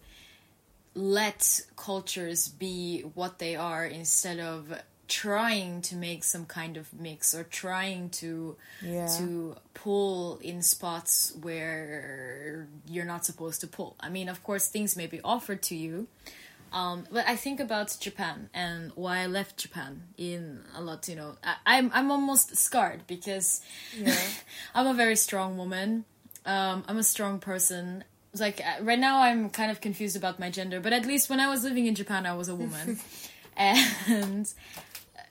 S1: let cultures be what they are instead of trying to make some kind of mix or trying to
S2: Yeah.
S1: to pull in spots where you're not supposed to pull. I mean, of course, things may be offered to you, um, but I think about Japan and why I left Japan in a lot. You know, I, I'm I'm almost scarred because <laughs> I'm a very strong woman. Um, I'm a strong person. Like uh, right now, I'm kind of confused about my gender, but at least when I was living in Japan, I was a woman, <laughs> and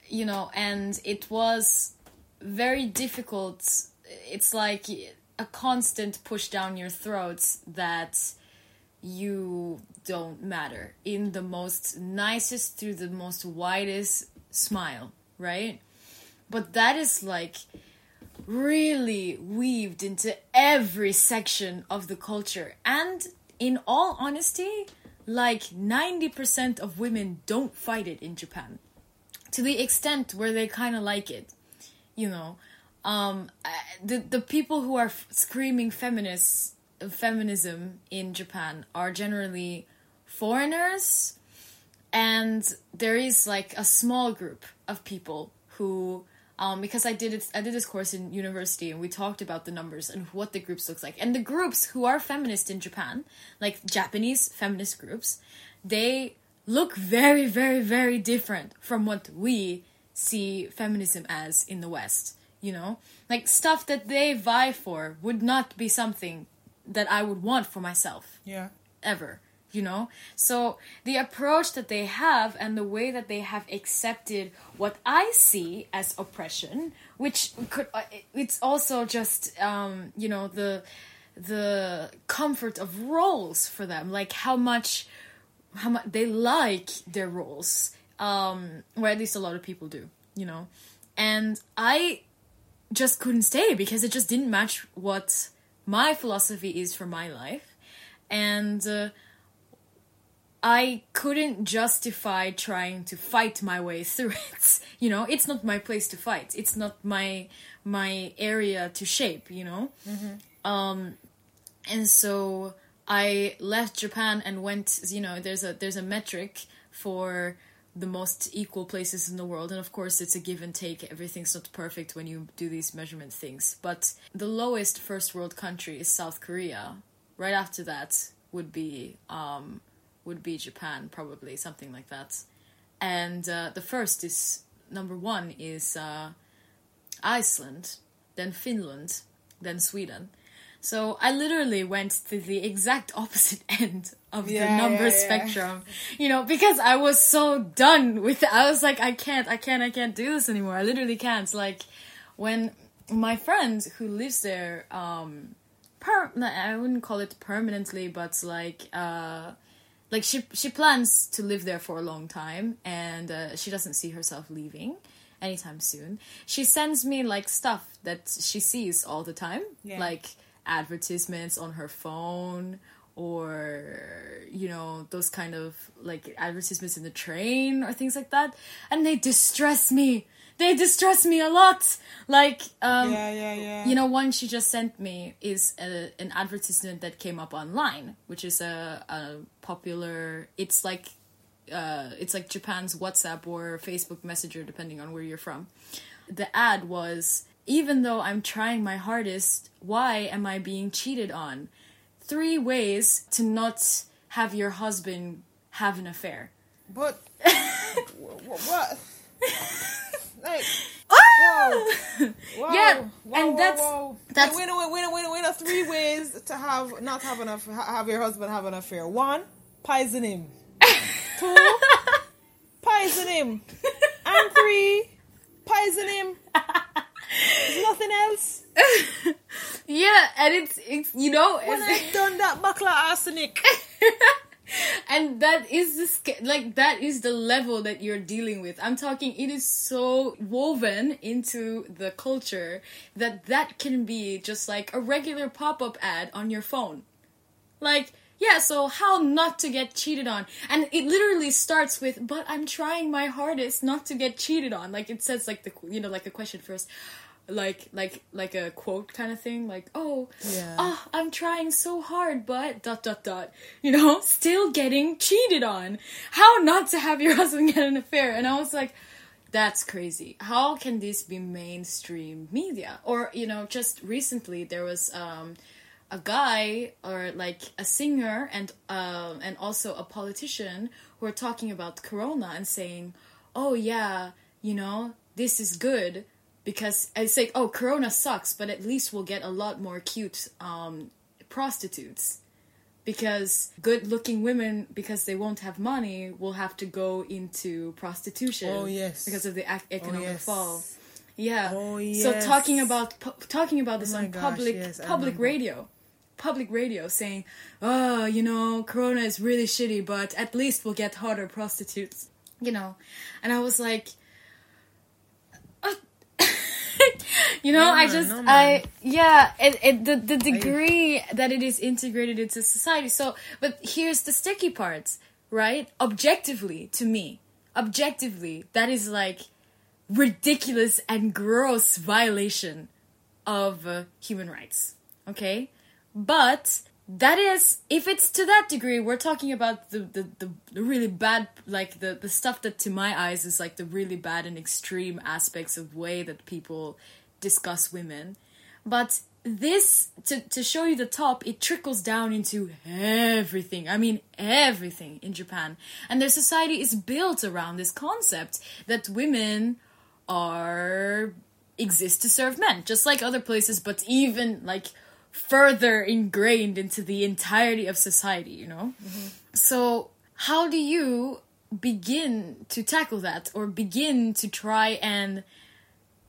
S1: you know, and it was very difficult. It's like a constant push down your throats that you don't matter in the most nicest through the most widest smile, right? But that is like really weaved into every section of the culture. And in all honesty, like 90% of women don't fight it in Japan to the extent where they kind of like it you know um the the people who are screaming feminists feminism in Japan are generally foreigners and there is like a small group of people who um, because I did it, I did this course in university, and we talked about the numbers and what the groups looks like. And the groups who are feminist in Japan, like Japanese feminist groups, they look very, very, very different from what we see feminism as in the West. You know, like stuff that they vie for would not be something that I would want for myself
S2: Yeah.
S1: ever you know? So the approach that they have and the way that they have accepted what i see as oppression which could uh, it's also just um you know the the comfort of roles for them like how much how much they like their roles um or at least a lot of people do you know? And i just couldn't stay because it just didn't match what my philosophy is for my life. And uh, I couldn't justify trying to fight my way through <laughs> it. You know, it's not my place to fight. It's not my my area to shape. You know, um, and so I left Japan and went. You know, there's a there's a metric for the most equal places in the world, and of course, it's a give and take. Everything's not perfect when you do these measurement things, but the lowest first world country is South Korea. Right after that would be um, would be Japan, probably something like that. And uh, the first is number one is uh, Iceland, then Finland, then Sweden. So I literally went to the exact opposite <laughs> end of
S2: Yeah,
S1: the number
S2: yeah, yeah.
S1: spectrum, you know, because I was so done with it. I was like, I can't, I can't, I can't do this anymore. I literally can't. Like when my friend who lives there, um, per- I wouldn't call it permanently, but like, uh, like she she plans to live there for a long time and uh, she doesn't see herself leaving anytime soon. She sends me like stuff that she sees all the time.
S2: Yeah.
S1: like advertisements on her phone or you know those kind of like advertisements in the train or things like that. And they distress me they distress me a lot like um
S2: yeah, yeah, yeah.
S1: you know, one she just sent me is a, an advertisement that came up online, which is a, a popular. It's like, uh, it's like Japan's WhatsApp or Facebook Messenger, depending on where you're from. The ad was, even though I'm trying my hardest, why am I being cheated on? Three ways to not have your husband have an affair.
S2: But <laughs> wh- wh- what? <laughs> like, <laughs> ah! whoa, <laughs> whoa,
S1: Yeah,
S2: whoa,
S1: and
S2: whoa,
S1: that's-
S2: whoa.
S1: that's-
S2: wait, wait, wait, wait, wait, wait, three ways to have not have enough have your husband have an affair. One, poison him. <laughs> Two, poison him. And three, poison him. There's nothing else.
S1: Yeah, and it's it's you know
S2: When
S1: it's-
S2: I've done that, buckler arsenic.
S1: And that is the like that is the level that you're dealing with. I'm talking it is so woven into the culture that that can be just like a regular pop-up ad on your phone. Like yeah so how not to get cheated on? And it literally starts with but i'm trying my hardest not to get cheated on. Like it says like the you know like a question first like like like a quote kind of thing like oh
S2: Yeah.
S1: oh i'm trying so hard but dot dot dot you know <laughs> still getting cheated on. How not to have your <laughs> husband get an affair? And i was like that's crazy. How can this be mainstream media? Or you know just recently there was um a guy or like a singer and um and also a politician who are talking about corona and saying oh yeah you know this is good because it's like oh corona sucks but at least we'll get a lot more cute um prostitutes because good looking women because they won't have money will have to go into prostitution
S2: Oh, yes.
S1: because of the ac- economic
S2: yes.
S1: fall yeah
S2: Oh, yes.
S1: so talking about pu- talking about this
S2: Oh
S1: on
S2: gosh,
S1: public
S2: yes,
S1: public radio public radio saying oh you know corona is really shitty but at least we'll get hotter prostitutes you know and i was like uh, <laughs> you know
S2: No,
S1: i just
S2: no,
S1: i yeah it, it the, the degree that it is integrated into society. So but here's the sticky part right? Objectively to me objectively that is like ridiculous and gross violation of uh, human rights okay? But that is if it's to that degree we're talking about the, the, the, the really bad like the, the stuff that to my eyes is like the really bad and extreme aspects of way that people discuss women but this to, to show you the top it trickles down into everything. I mean everything in japan. And their society is built around this concept that women are exist to serve men just like other places but even like further ingrained into the entirety of society you know? Mm-hmm. So how do you begin to tackle that or begin to try and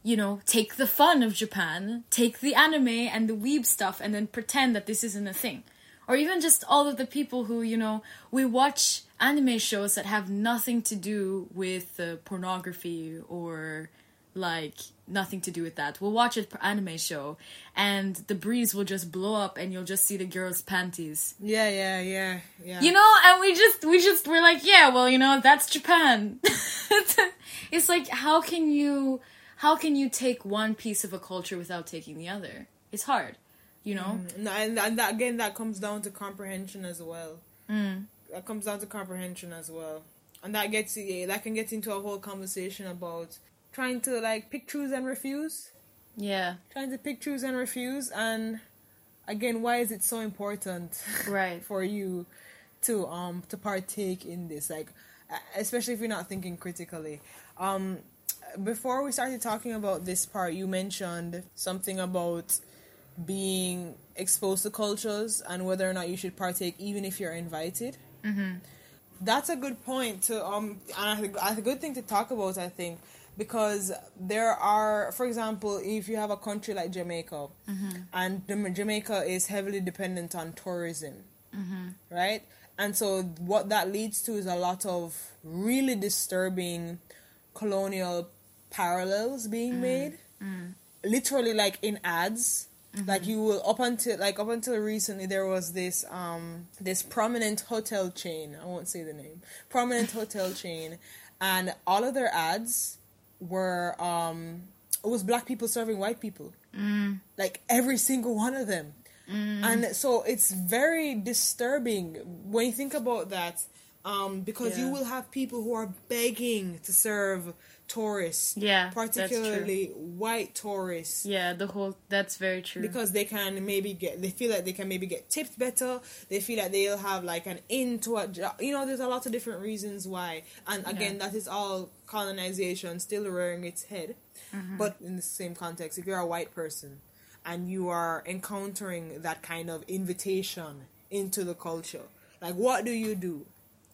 S1: you know take the fun of japan take the anime and the weeb stuff and then pretend that this isn't a thing or even just all of the people who you know we watch anime shows that have nothing to do with uh, pornography or like nothing to do with that. We'll watch an anime show and the breeze will just blow up and you'll just see the girls' panties.
S2: Yeah, yeah, yeah, yeah.
S1: You know, and we just we just we're like, yeah, well, you know, that's Japan. <laughs> it's like how can you how can you take one piece of a culture without taking the other? It's hard, you know?
S2: Mm, and, and that, again, that comes down to comprehension as well.
S1: Mm.
S2: That comes down to comprehension as well. And that gets that can get into a whole conversation about trying to like pick, choose, and refuse.
S1: Yeah.
S2: Trying to pick, choose, and refuse, and again, why is it so important,
S1: right, <laughs>
S2: for you to um to partake in this? Like, especially if you're not thinking critically. Um, before we started talking about this part, you mentioned something about being exposed to cultures and whether or not you should partake, even if you're invited.
S1: Mm-hmm.
S2: That's a good point to um, and a good thing to talk about. I think because there are, for example, if you have a country like Jamaica,
S1: mm-hmm.
S2: and Jamaica is heavily dependent on tourism,
S1: mm-hmm.
S2: right? And so what that leads to is a lot of really disturbing colonial parallels being
S1: mm.
S2: made,
S1: mm.
S2: literally like in ads.
S1: Mm-hmm.
S2: Like you will up until like up until recently there was this um this prominent hotel chain I won't say the name prominent hotel <laughs> chain and all of their ads were um it was black people serving white people
S1: mm.
S2: like every single one of them
S1: mm.
S2: and so it's very disturbing when you think about that um because yeah. you will have people who are begging to serve tourists
S1: yeah
S2: particularly white tourists.
S1: Yeah the whole that's very true.
S2: Because they can maybe get they feel like they can maybe get tipped better. They feel like they'll have like an into a job you know there's a lot of different reasons why. And again yeah. that is all colonization still rearing its head.
S1: Mm-hmm.
S2: but in the same context if you're a white person and you are encountering that kind of invitation into the culture like what do you do?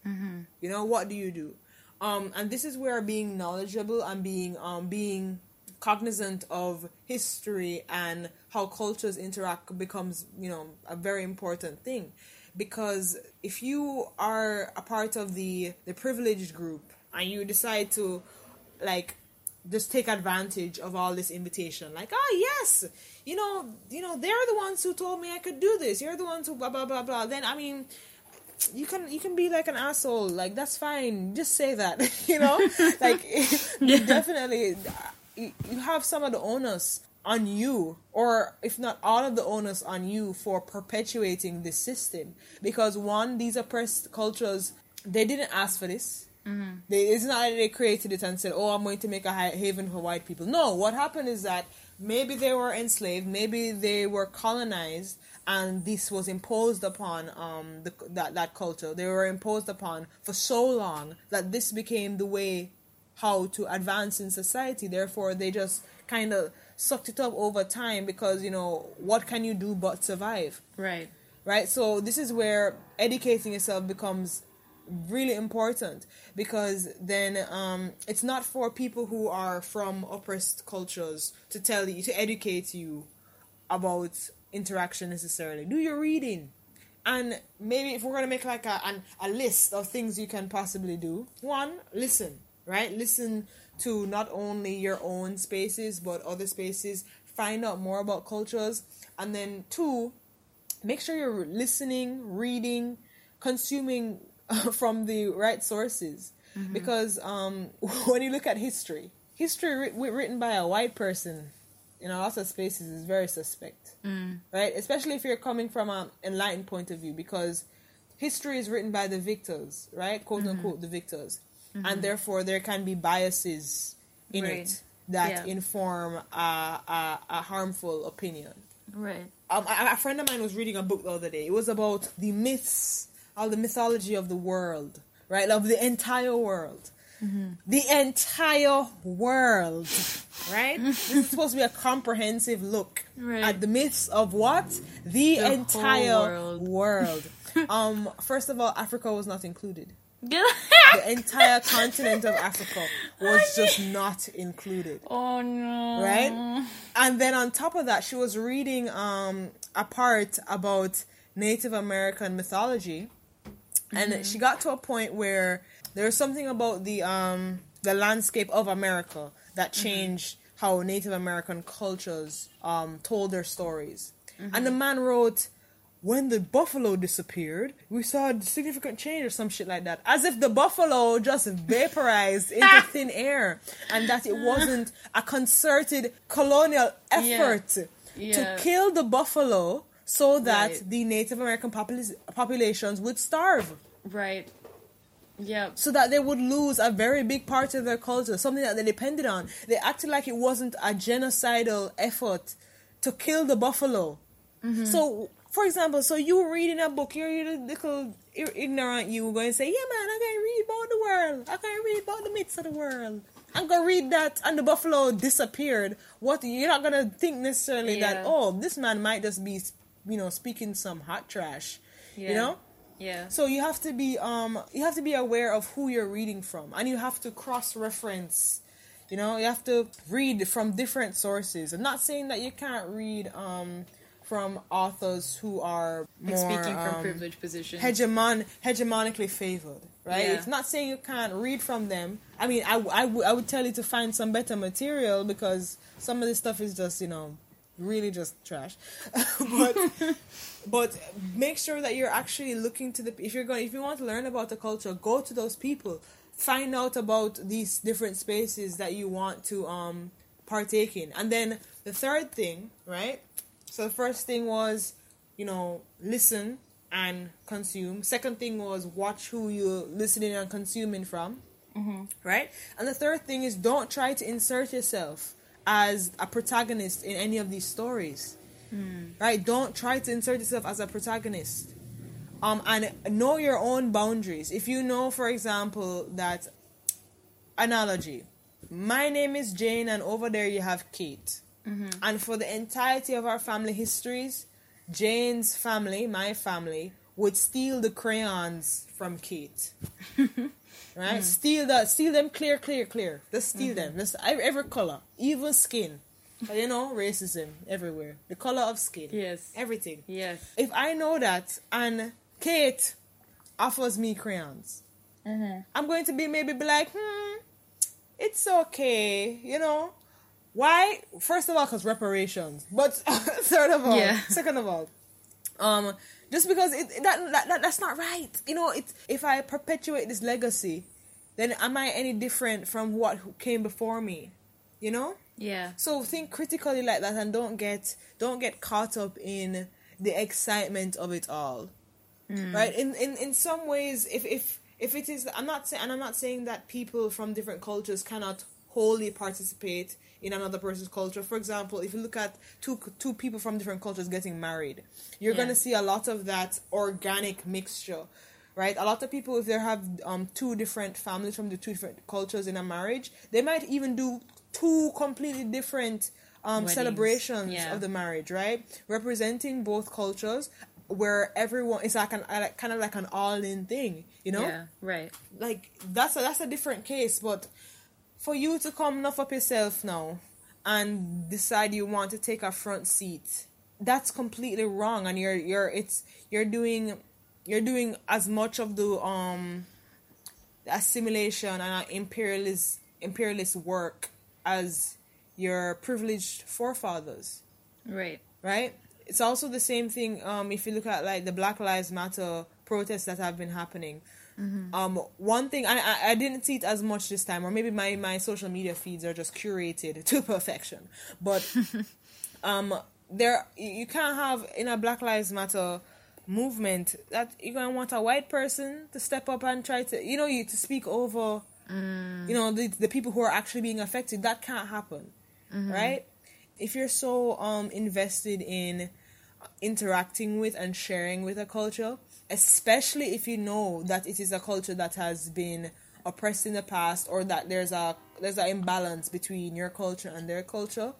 S1: Mm-hmm.
S2: you know what do you do um, and this is where being knowledgeable and being um, being cognizant of history and how cultures interact becomes you know a very important thing. Because if you are a part of the the privileged group and you decide to like just take advantage of all this invitation like oh, yes you know you know they're the ones who told me i could do this. You're the ones who blah blah blah blah. Then i mean you can you can be like an asshole. Like that's fine. Just say that <laughs> you know? <laughs> Like <laughs> yeah. definitely you have some of the onus on you or if not all of the onus on you for perpetuating this system. Because one these oppressed cultures they didn't ask for this.
S1: Mm-hmm.
S2: they, it's not that they created it and said oh i'm going to make a haven for white people. No what happened is that maybe they were enslaved maybe they were colonized and this was imposed upon um, the, that that culture. They were imposed upon for so long that this became the way how to advance in society. Therefore, they just kind of sucked it up over time because you know what can you do but survive?
S1: Right.
S2: Right. So this is where educating yourself becomes really important because then um, it's not for people who are from oppressed cultures to tell you to educate you about interaction necessarily. Do your reading. And maybe if we're going to make like a, an, a list of things you can possibly do, one, listen, right? Listen to not only your own spaces, but other spaces. Find out more about cultures. And then, two, make sure you're listening, reading, consuming <laughs> from the right sources. Mm-hmm. Because um, <laughs> when you look at history, history written by a white person in a lot of spaces is very suspect,
S1: mm.
S2: right? Especially if you're coming from an enlightened point of view, because history is written by the victors, right? "Quote mm-hmm. unquote," the victors, mm-hmm. and therefore there can be biases in right. it that yeah. inform a, a, a, harmful opinion.
S1: Right.
S2: Um, a, a friend of mine was reading a book the other day. It was about the myths, all the mythology of the world, right? Of the entire world
S1: Mm-hmm.
S2: The entire world, right? this is supposed to be a comprehensive look
S1: right.
S2: at the myths of what? The, the entire
S1: world.
S2: world. <laughs> um, first of all, Africa was not included.
S1: the
S2: The entire continent of Africa <laughs> was just not included.
S1: Oh no.
S2: right? And then on top of that, she was reading um, a part about Native American mythology, and she got to a point where there was something about the um, the landscape of America that changed how Native American cultures um, told their stories. And the man wrote. When the buffalo disappeared, we saw a significant change or some shit like that. As if the buffalo just vaporized into <laughs> thin air and that it <laughs> wasn't a concerted colonial effort
S1: Yeah.
S2: to kill the buffalo so that
S1: Right.
S2: the Native American popula- populations would starve,
S1: Right. Yep.
S2: so that they would lose a very big part of their culture, something that they depended on. They acted like it wasn't a genocidal effort to kill the buffalo.
S1: Mm-hmm.
S2: So, for example, so you reading a book, you're a little ignorant, you going to say, Yeah, man, I can read about the world. I can read about the myths of the world. I'm going to read that and the buffalo disappeared. What You're not going to think necessarily that, oh, this man might just be, you know, speaking some hot trash.
S1: Yeah.
S2: You know?
S1: Yeah.
S2: So you have to be um you have to be aware of who you're reading from and you have to cross reference. You know, you have to read from different sources. I'm not saying that you can't read um from authors who are more
S1: Speaking from
S2: um,
S1: privileged positions.
S2: hegemon hegemonically favored, right?
S1: Yeah.
S2: It's not saying you can't read from them. I mean, I, I, w- I would tell you to find some better material because some of this stuff is just, you know, really just trash. <laughs> but <laughs> but make sure that you're actually looking to the if you're going if you want to learn about the culture, go to those people. Find out about these different spaces that you want to um partake in. And then the third thing, right? So the first thing was, you know, listen and consume. Second thing was watch who you're listening and consuming from. Right? And the third thing is don't try to insert yourself as a protagonist in any of these stories. Right? Don't try to insert yourself as a protagonist. Um, and know your own boundaries. If you know, for example, that analogy, my name is Jane, and over there you have Kate. And for the entirety of our family histories, Jane's family, my family, would steal the crayons from Kate. <laughs> right? Steal that, steal them clear, clear, clear. Just steal them. Just every, color, even skin. But you know, racism everywhere. The color of skin.
S1: Yes.
S2: Everything.
S1: Yes.
S2: If I know that and Kate offers me crayons, I'm going to be maybe be like, hmm, it's okay, you know. Why? First of all, because reparations. But <laughs> third of all,
S1: Yeah.
S2: second of all, um, just because it that, that, that that's not right. You know, it if I perpetuate this legacy, then am I any different from what came before me? You know.
S1: Yeah.
S2: So think critically like that and don't get don't get caught up in the excitement of it all. Mm. Right? In, in in some ways if if if it is I'm not saying and I'm not saying that people from different cultures cannot wholly participate in another person's culture. For example, if you look at two two people from different cultures getting married, you're
S1: Yeah.
S2: going to see a lot of that organic mixture. Right, a lot of people, if they have um, two different families from the two different cultures in a marriage, they might even do two completely different um, celebrations
S1: yeah.
S2: of the marriage, right? Representing both cultures, where everyone it's like an uh, kind of like an all-in thing, you know?
S1: Yeah. Right.
S2: Like that's a that's a different case, but for you to come enough up yourself now and decide you want to take a front seat, that's completely wrong, and you're you're it's you're doing you're doing as much of the um assimilation and imperialist imperialist work as your privileged forefathers
S1: Right.
S2: right? It's also the same thing um, if you look at like the Black Lives Matter protests that have been happening. Um, one thing I, I I didn't see it as much this time, or maybe my my social media feeds are just curated <laughs> to perfection. But <laughs> um, there you can't have in a Black Lives Matter movement that you're gonna want a white person to step up and try to you know you to speak over you know the the people who are actually being affected. That can't happen, right? If you're so um invested in interacting with and sharing with a culture, especially if you know that it is a culture that has been oppressed in the past or that there's a there's an imbalance between your culture and their culture,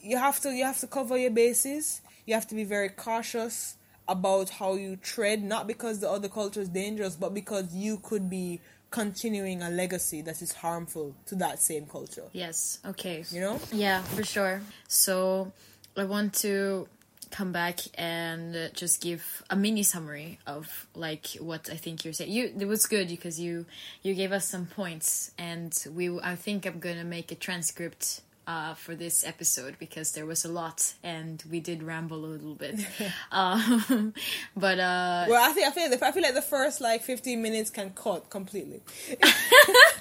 S2: you have to you have to cover your bases. You have to be very cautious about how you tread, not because the other culture is dangerous, but because you could be continuing a legacy that is harmful to that same culture.
S1: Yes. Okay.
S2: You know?
S1: Yeah, for sure. So I want to come back and just give a mini summary of like what I think you're saying. You it was good because you you gave us some points and we I think I'm going to make a transcript uh, for this episode because there was a lot and we did ramble a little bit. <laughs> <laughs> um, but uh,
S2: Well, I think I feel like the, I feel like the first like fifteen minutes can cut completely. <laughs>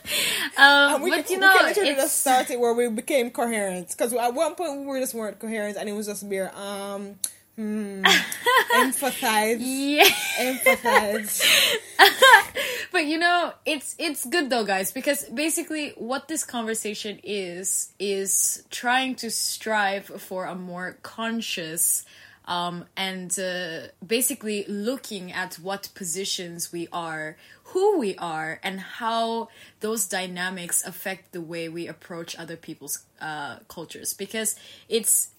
S2: <laughs>
S1: um,
S2: we,
S1: but you know,
S2: we literally
S1: it's-
S2: just start it where we became coherent because at one point we were just weren't coherent and it was just mere um hmm, <laughs> empathize,
S1: yeah.
S2: empathize. <laughs>
S1: but you know it's it's good though guys because basically what this conversation is is trying to strive for a more conscious um, and uh, basically looking at what positions we are who we are and how those dynamics affect the way we approach other people's uh, cultures. Because it's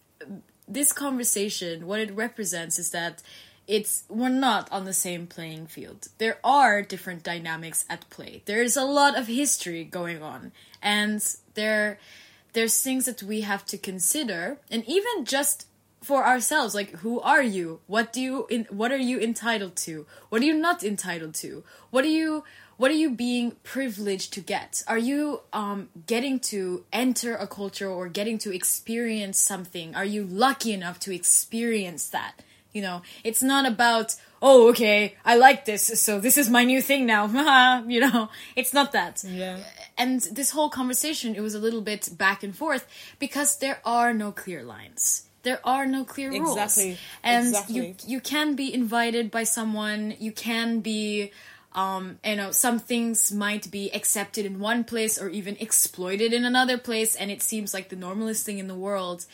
S1: this conversation what it represents is that it's we're not on the same playing field. There are different dynamics at play. There's a lot of history going on. And there there's things that we have to consider. And even just for ourselves like who are you? What do you in, what are you entitled to? What are you not entitled to? What are you what are you being privileged to get? Are you um, getting to enter a culture or getting to experience something? Are you lucky enough to experience that? You know it's not about oh okay i like this so this is my new thing now. <laughs> You know it's not that.
S2: Yeah.
S1: and this whole conversation it was a little bit back and forth because there are no clear lines there are no clear rules
S2: Exactly.
S1: and
S2: Exactly.
S1: you you can be invited by someone you can be um you know some things might be accepted in one place or even exploited in another place and it seems like the normalest thing in the world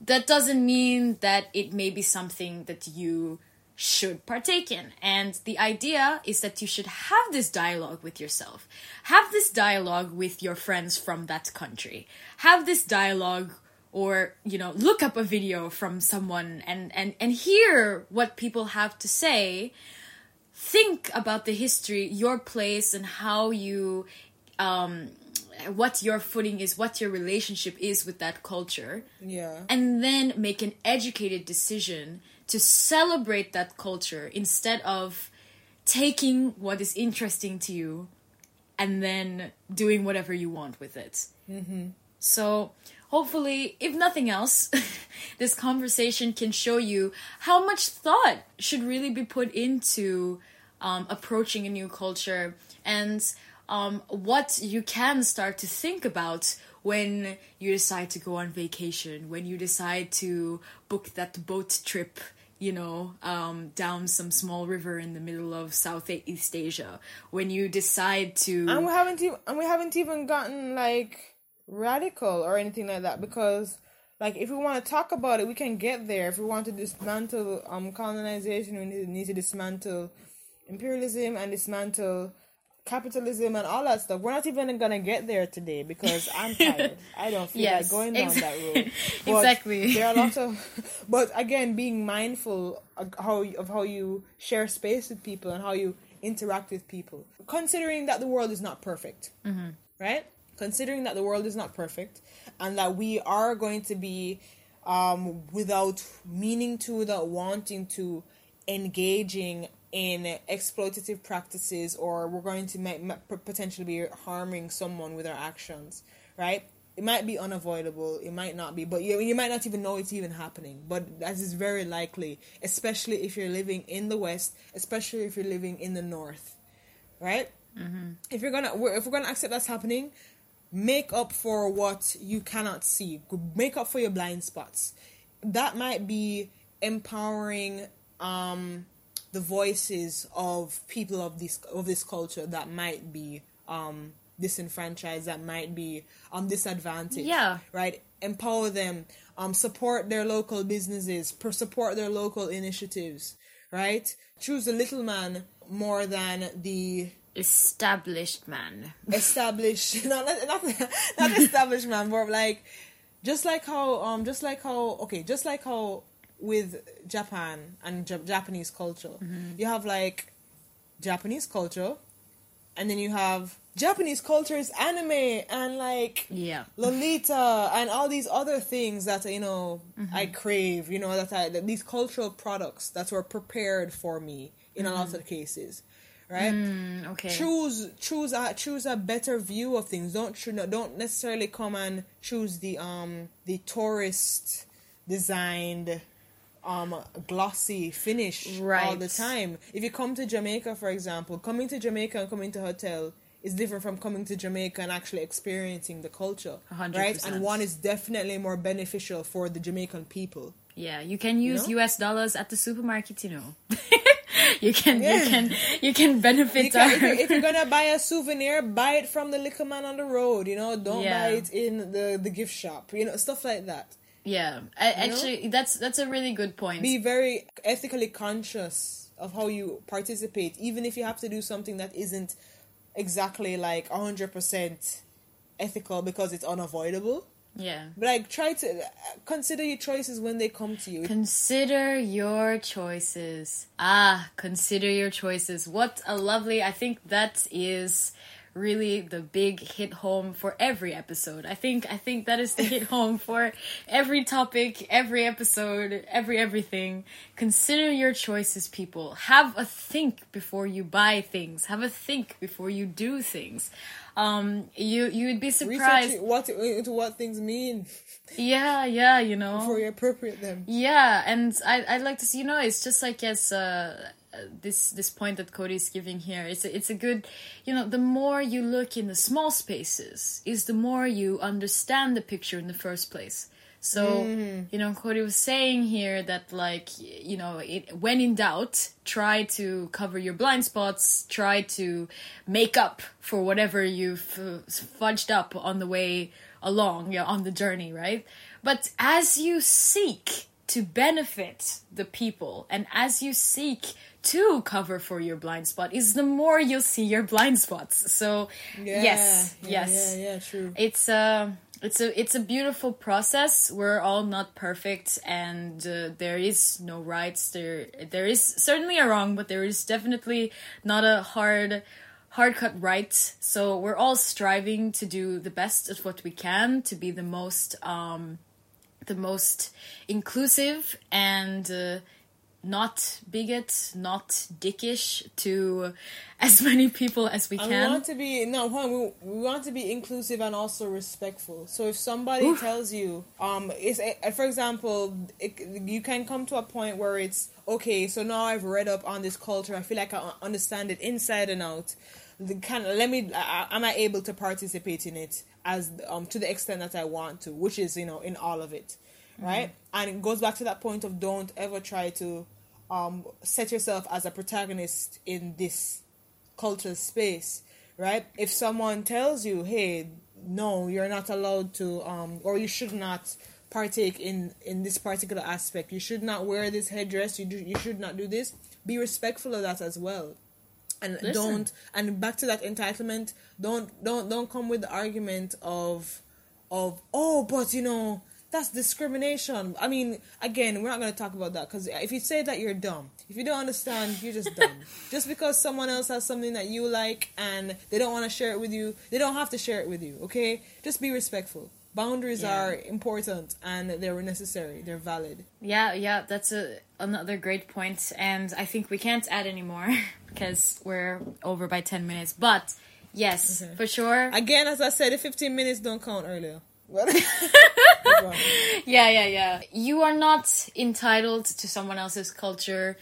S1: that doesn't mean that it may be something that you should partake in. And the idea is that you should have this dialogue with yourself. Have this dialogue with your friends from that country. Have this dialogue or, you know, look up a video from someone and, and, and hear what people have to say. Think about the history, your place, and how you um, what your footing is, what your relationship is with that culture,
S2: Yeah.
S1: and then make an educated decision to celebrate that culture instead of taking what is interesting to you and then doing whatever you want with it. Mm-hmm. So, hopefully, if nothing else, <laughs> this conversation can show you how much thought should really be put into um, approaching a new culture and um, what you can start to think about when you decide to go on vacation, when you decide to book that boat trip, you know, um, down some small river in the middle of Southeast Asia, when you decide to.
S2: And we haven't even and we haven't even gotten like radical or anything like that because like if we want to talk about it we can get there. If we want to dismantle um colonization we need, need to dismantle imperialism and dismantle capitalism and all that stuff. We're not even gonna get there today because <laughs> I'm tired. I don't feel
S1: Yes,
S2: like going down that road. <laughs> But
S1: Exactly.
S2: There are lots of, <laughs> but again, being mindful of how of how you share space with people and how you interact with people, considering that the world is not perfect,
S1: Mm-hmm.
S2: right? Considering that the world is not perfect and that we are going to be, um, without meaning to, without wanting to, engaging in exploitative practices or we're going to make, potentially be harming someone with our actions, right? It might be unavoidable, it might not be, but you, you might not even know it's even happening. But that is very likely, especially if you're living in the West, especially if you're living in the North, right? Mm-hmm. If you're gonna, if we're gonna accept that's happening, make up for what you cannot see. Make up for your blind spots. That might be empowering um, the voices of people of this of this culture that might be um, disenfranchised, that might be um, disadvantaged.
S1: Yeah.
S2: Right. Empower them. Um, support their local businesses. Per- support their local initiatives. Right. Choose the little man more than the
S1: established man. <laughs>
S2: established <laughs> not not not established man but like just like how um just like how okay just like how with Japan and J- Japanese culture. You have like Japanese culture, and then you have Japanese culture is anime and like
S1: Yeah.
S2: Lolita and all these other things that you know I crave. You know that I that these cultural products that were prepared for me in a lot of cases, right?
S1: Mm, okay.
S2: choose choose a choose a better view of things don't don't necessarily come and choose the um the tourist designed um glossy finish
S1: right.
S2: all the time if you come to jamaica for example coming to jamaica and coming to hotel is different from coming to jamaica and actually experiencing the culture
S1: A hundred
S2: right and one is definitely more beneficial for the jamaican people
S1: Yeah, you can use
S2: know?
S1: US dollars at the supermarket, you know. <laughs> you can
S2: Yeah.
S1: you can you can benefit
S2: You can- if,
S1: our
S2: you- if you're gonna <laughs> buy a souvenir, buy it from the liquor man on the road. You know, don't
S1: Yeah.
S2: buy it in the the gift shop. You know, stuff like that.
S1: Yeah. I, actually that's that's a really good point.
S2: Be very ethically conscious of how you participate, even if you have to do something that isn't exactly like hundred percent ethical because it's unavoidable.
S1: yeah.
S2: But like, try to consider your choices when they come to you.
S1: Consider your choices. Ah, consider your choices. What a lovely, I think that is really the big hit home for every episode. I think I think that is the hit <laughs> home for every topic, every episode, every everything. Consider your choices, people. Have a think before you buy things. Have a think before you do things. Um you you would be surprised.
S2: Research what into what things mean
S1: Yeah, yeah, you know.
S2: before you appropriate them.
S1: Yeah, and I I'd like to see. You know, it's just like as uh, this this point that Cody is giving here. It's a, it's a good, you know, the more you look in the small spaces, is the more you understand the picture in the first place. So you know, Cody was saying here that like you know, it, when in doubt, try to cover your blind spots. Try to make up for whatever you've uh, fudged up on the way along, yeah, on the journey, right? But as you seek to benefit the people and as you seek to cover for your blind spot is the more you'll see your blind spots. So
S2: Yeah,
S1: yes,
S2: yeah,
S1: yes.
S2: yeah, yeah, true.
S1: It's a it's a it's a beautiful process. We're all not perfect, and uh, there is no rights. There there is certainly a wrong, but there is definitely not a hard hard cut right. So we're all striving to do the best of what we can to be the most um, the most inclusive and. Uh, not bigot, not dickish to as many people as we
S2: And
S1: can.
S2: we want to be no, hold we, we want to be inclusive and also respectful. So if somebody tells you, um, it's uh, for example, it, you can come to a point where it's okay. So now I've read up on this culture. I feel like I understand it inside and out. The kind of let me, I, am I able to participate in it as um to the extent that I want to, which is you know in all of it, right? And it goes back to that point of don't ever try to um set yourself as a protagonist in this cultural space, right? If someone tells you, "Hey, no, you're not allowed to," um, or you should not partake in in this particular aspect, you should not wear this headdress, you do, you should not do this. Be respectful of that as well, and
S1: Listen.
S2: don't. And back to that entitlement, don't don't don't come with the argument of of oh, but you know. That's discrimination. I mean, again, we're not going to talk about that because if you say that, you're dumb. If you don't understand, you're just dumb. <laughs> just because someone else has something that you like and they don't want to share it with you, they don't have to share it with you, okay? Just be respectful. Boundaries
S1: Yeah.
S2: are important and they're necessary, they're valid.
S1: Yeah, yeah, that's a another great point, and I think we can't add any more <laughs> because we're over by ten minutes. But yes,
S2: Okay.
S1: for sure.
S2: Again, as I said, the 15 minutes don't count earlier. <laughs>
S1: yeah, yeah, yeah. You are not entitled to someone else's culture.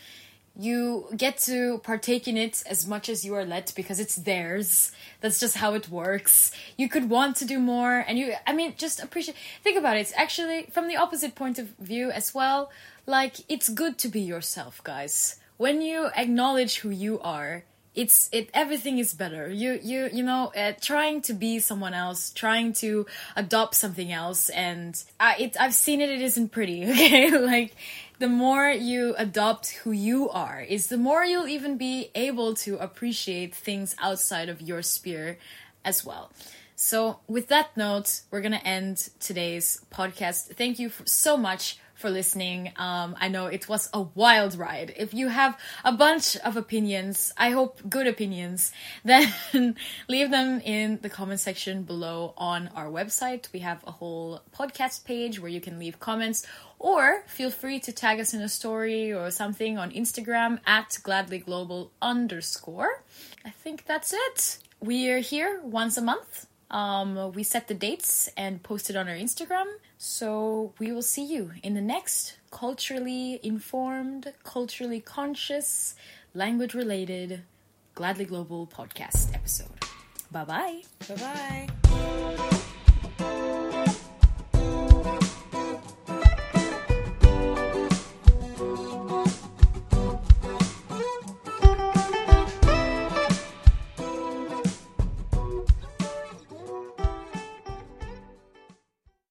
S1: You get to partake in it as much as you are let because it's theirs. That's just how it works. You could want to do more, and you, I mean, just appreciate. Think about it. It's actually from the opposite point of view as well. Like, it's good to be yourself, guys. When you acknowledge who you are, it's it everything is better. You you you know uh, trying to be someone else trying to adopt something else and I, it i've seen it it isn't pretty <laughs> okay? Like the more you adopt who you are is the more you'll even be able to appreciate things outside of your sphere as well. So with that note we're gonna end today's podcast. Thank you so much for listening. Um, I know it was a wild ride. If you have a bunch of opinions, I hope good opinions, <laughs> then leave them in the comment section below on our website. We have a whole podcast page where you can leave comments or feel free to tag us in a story or something on Instagram at gladlyglobal underscore. I think that's it. We're here once a month. Um, we set the dates and posted on our Instagram. So we will see you in the next culturally informed, culturally conscious, language related, gladly global podcast episode. Bye bye.
S2: Bye bye.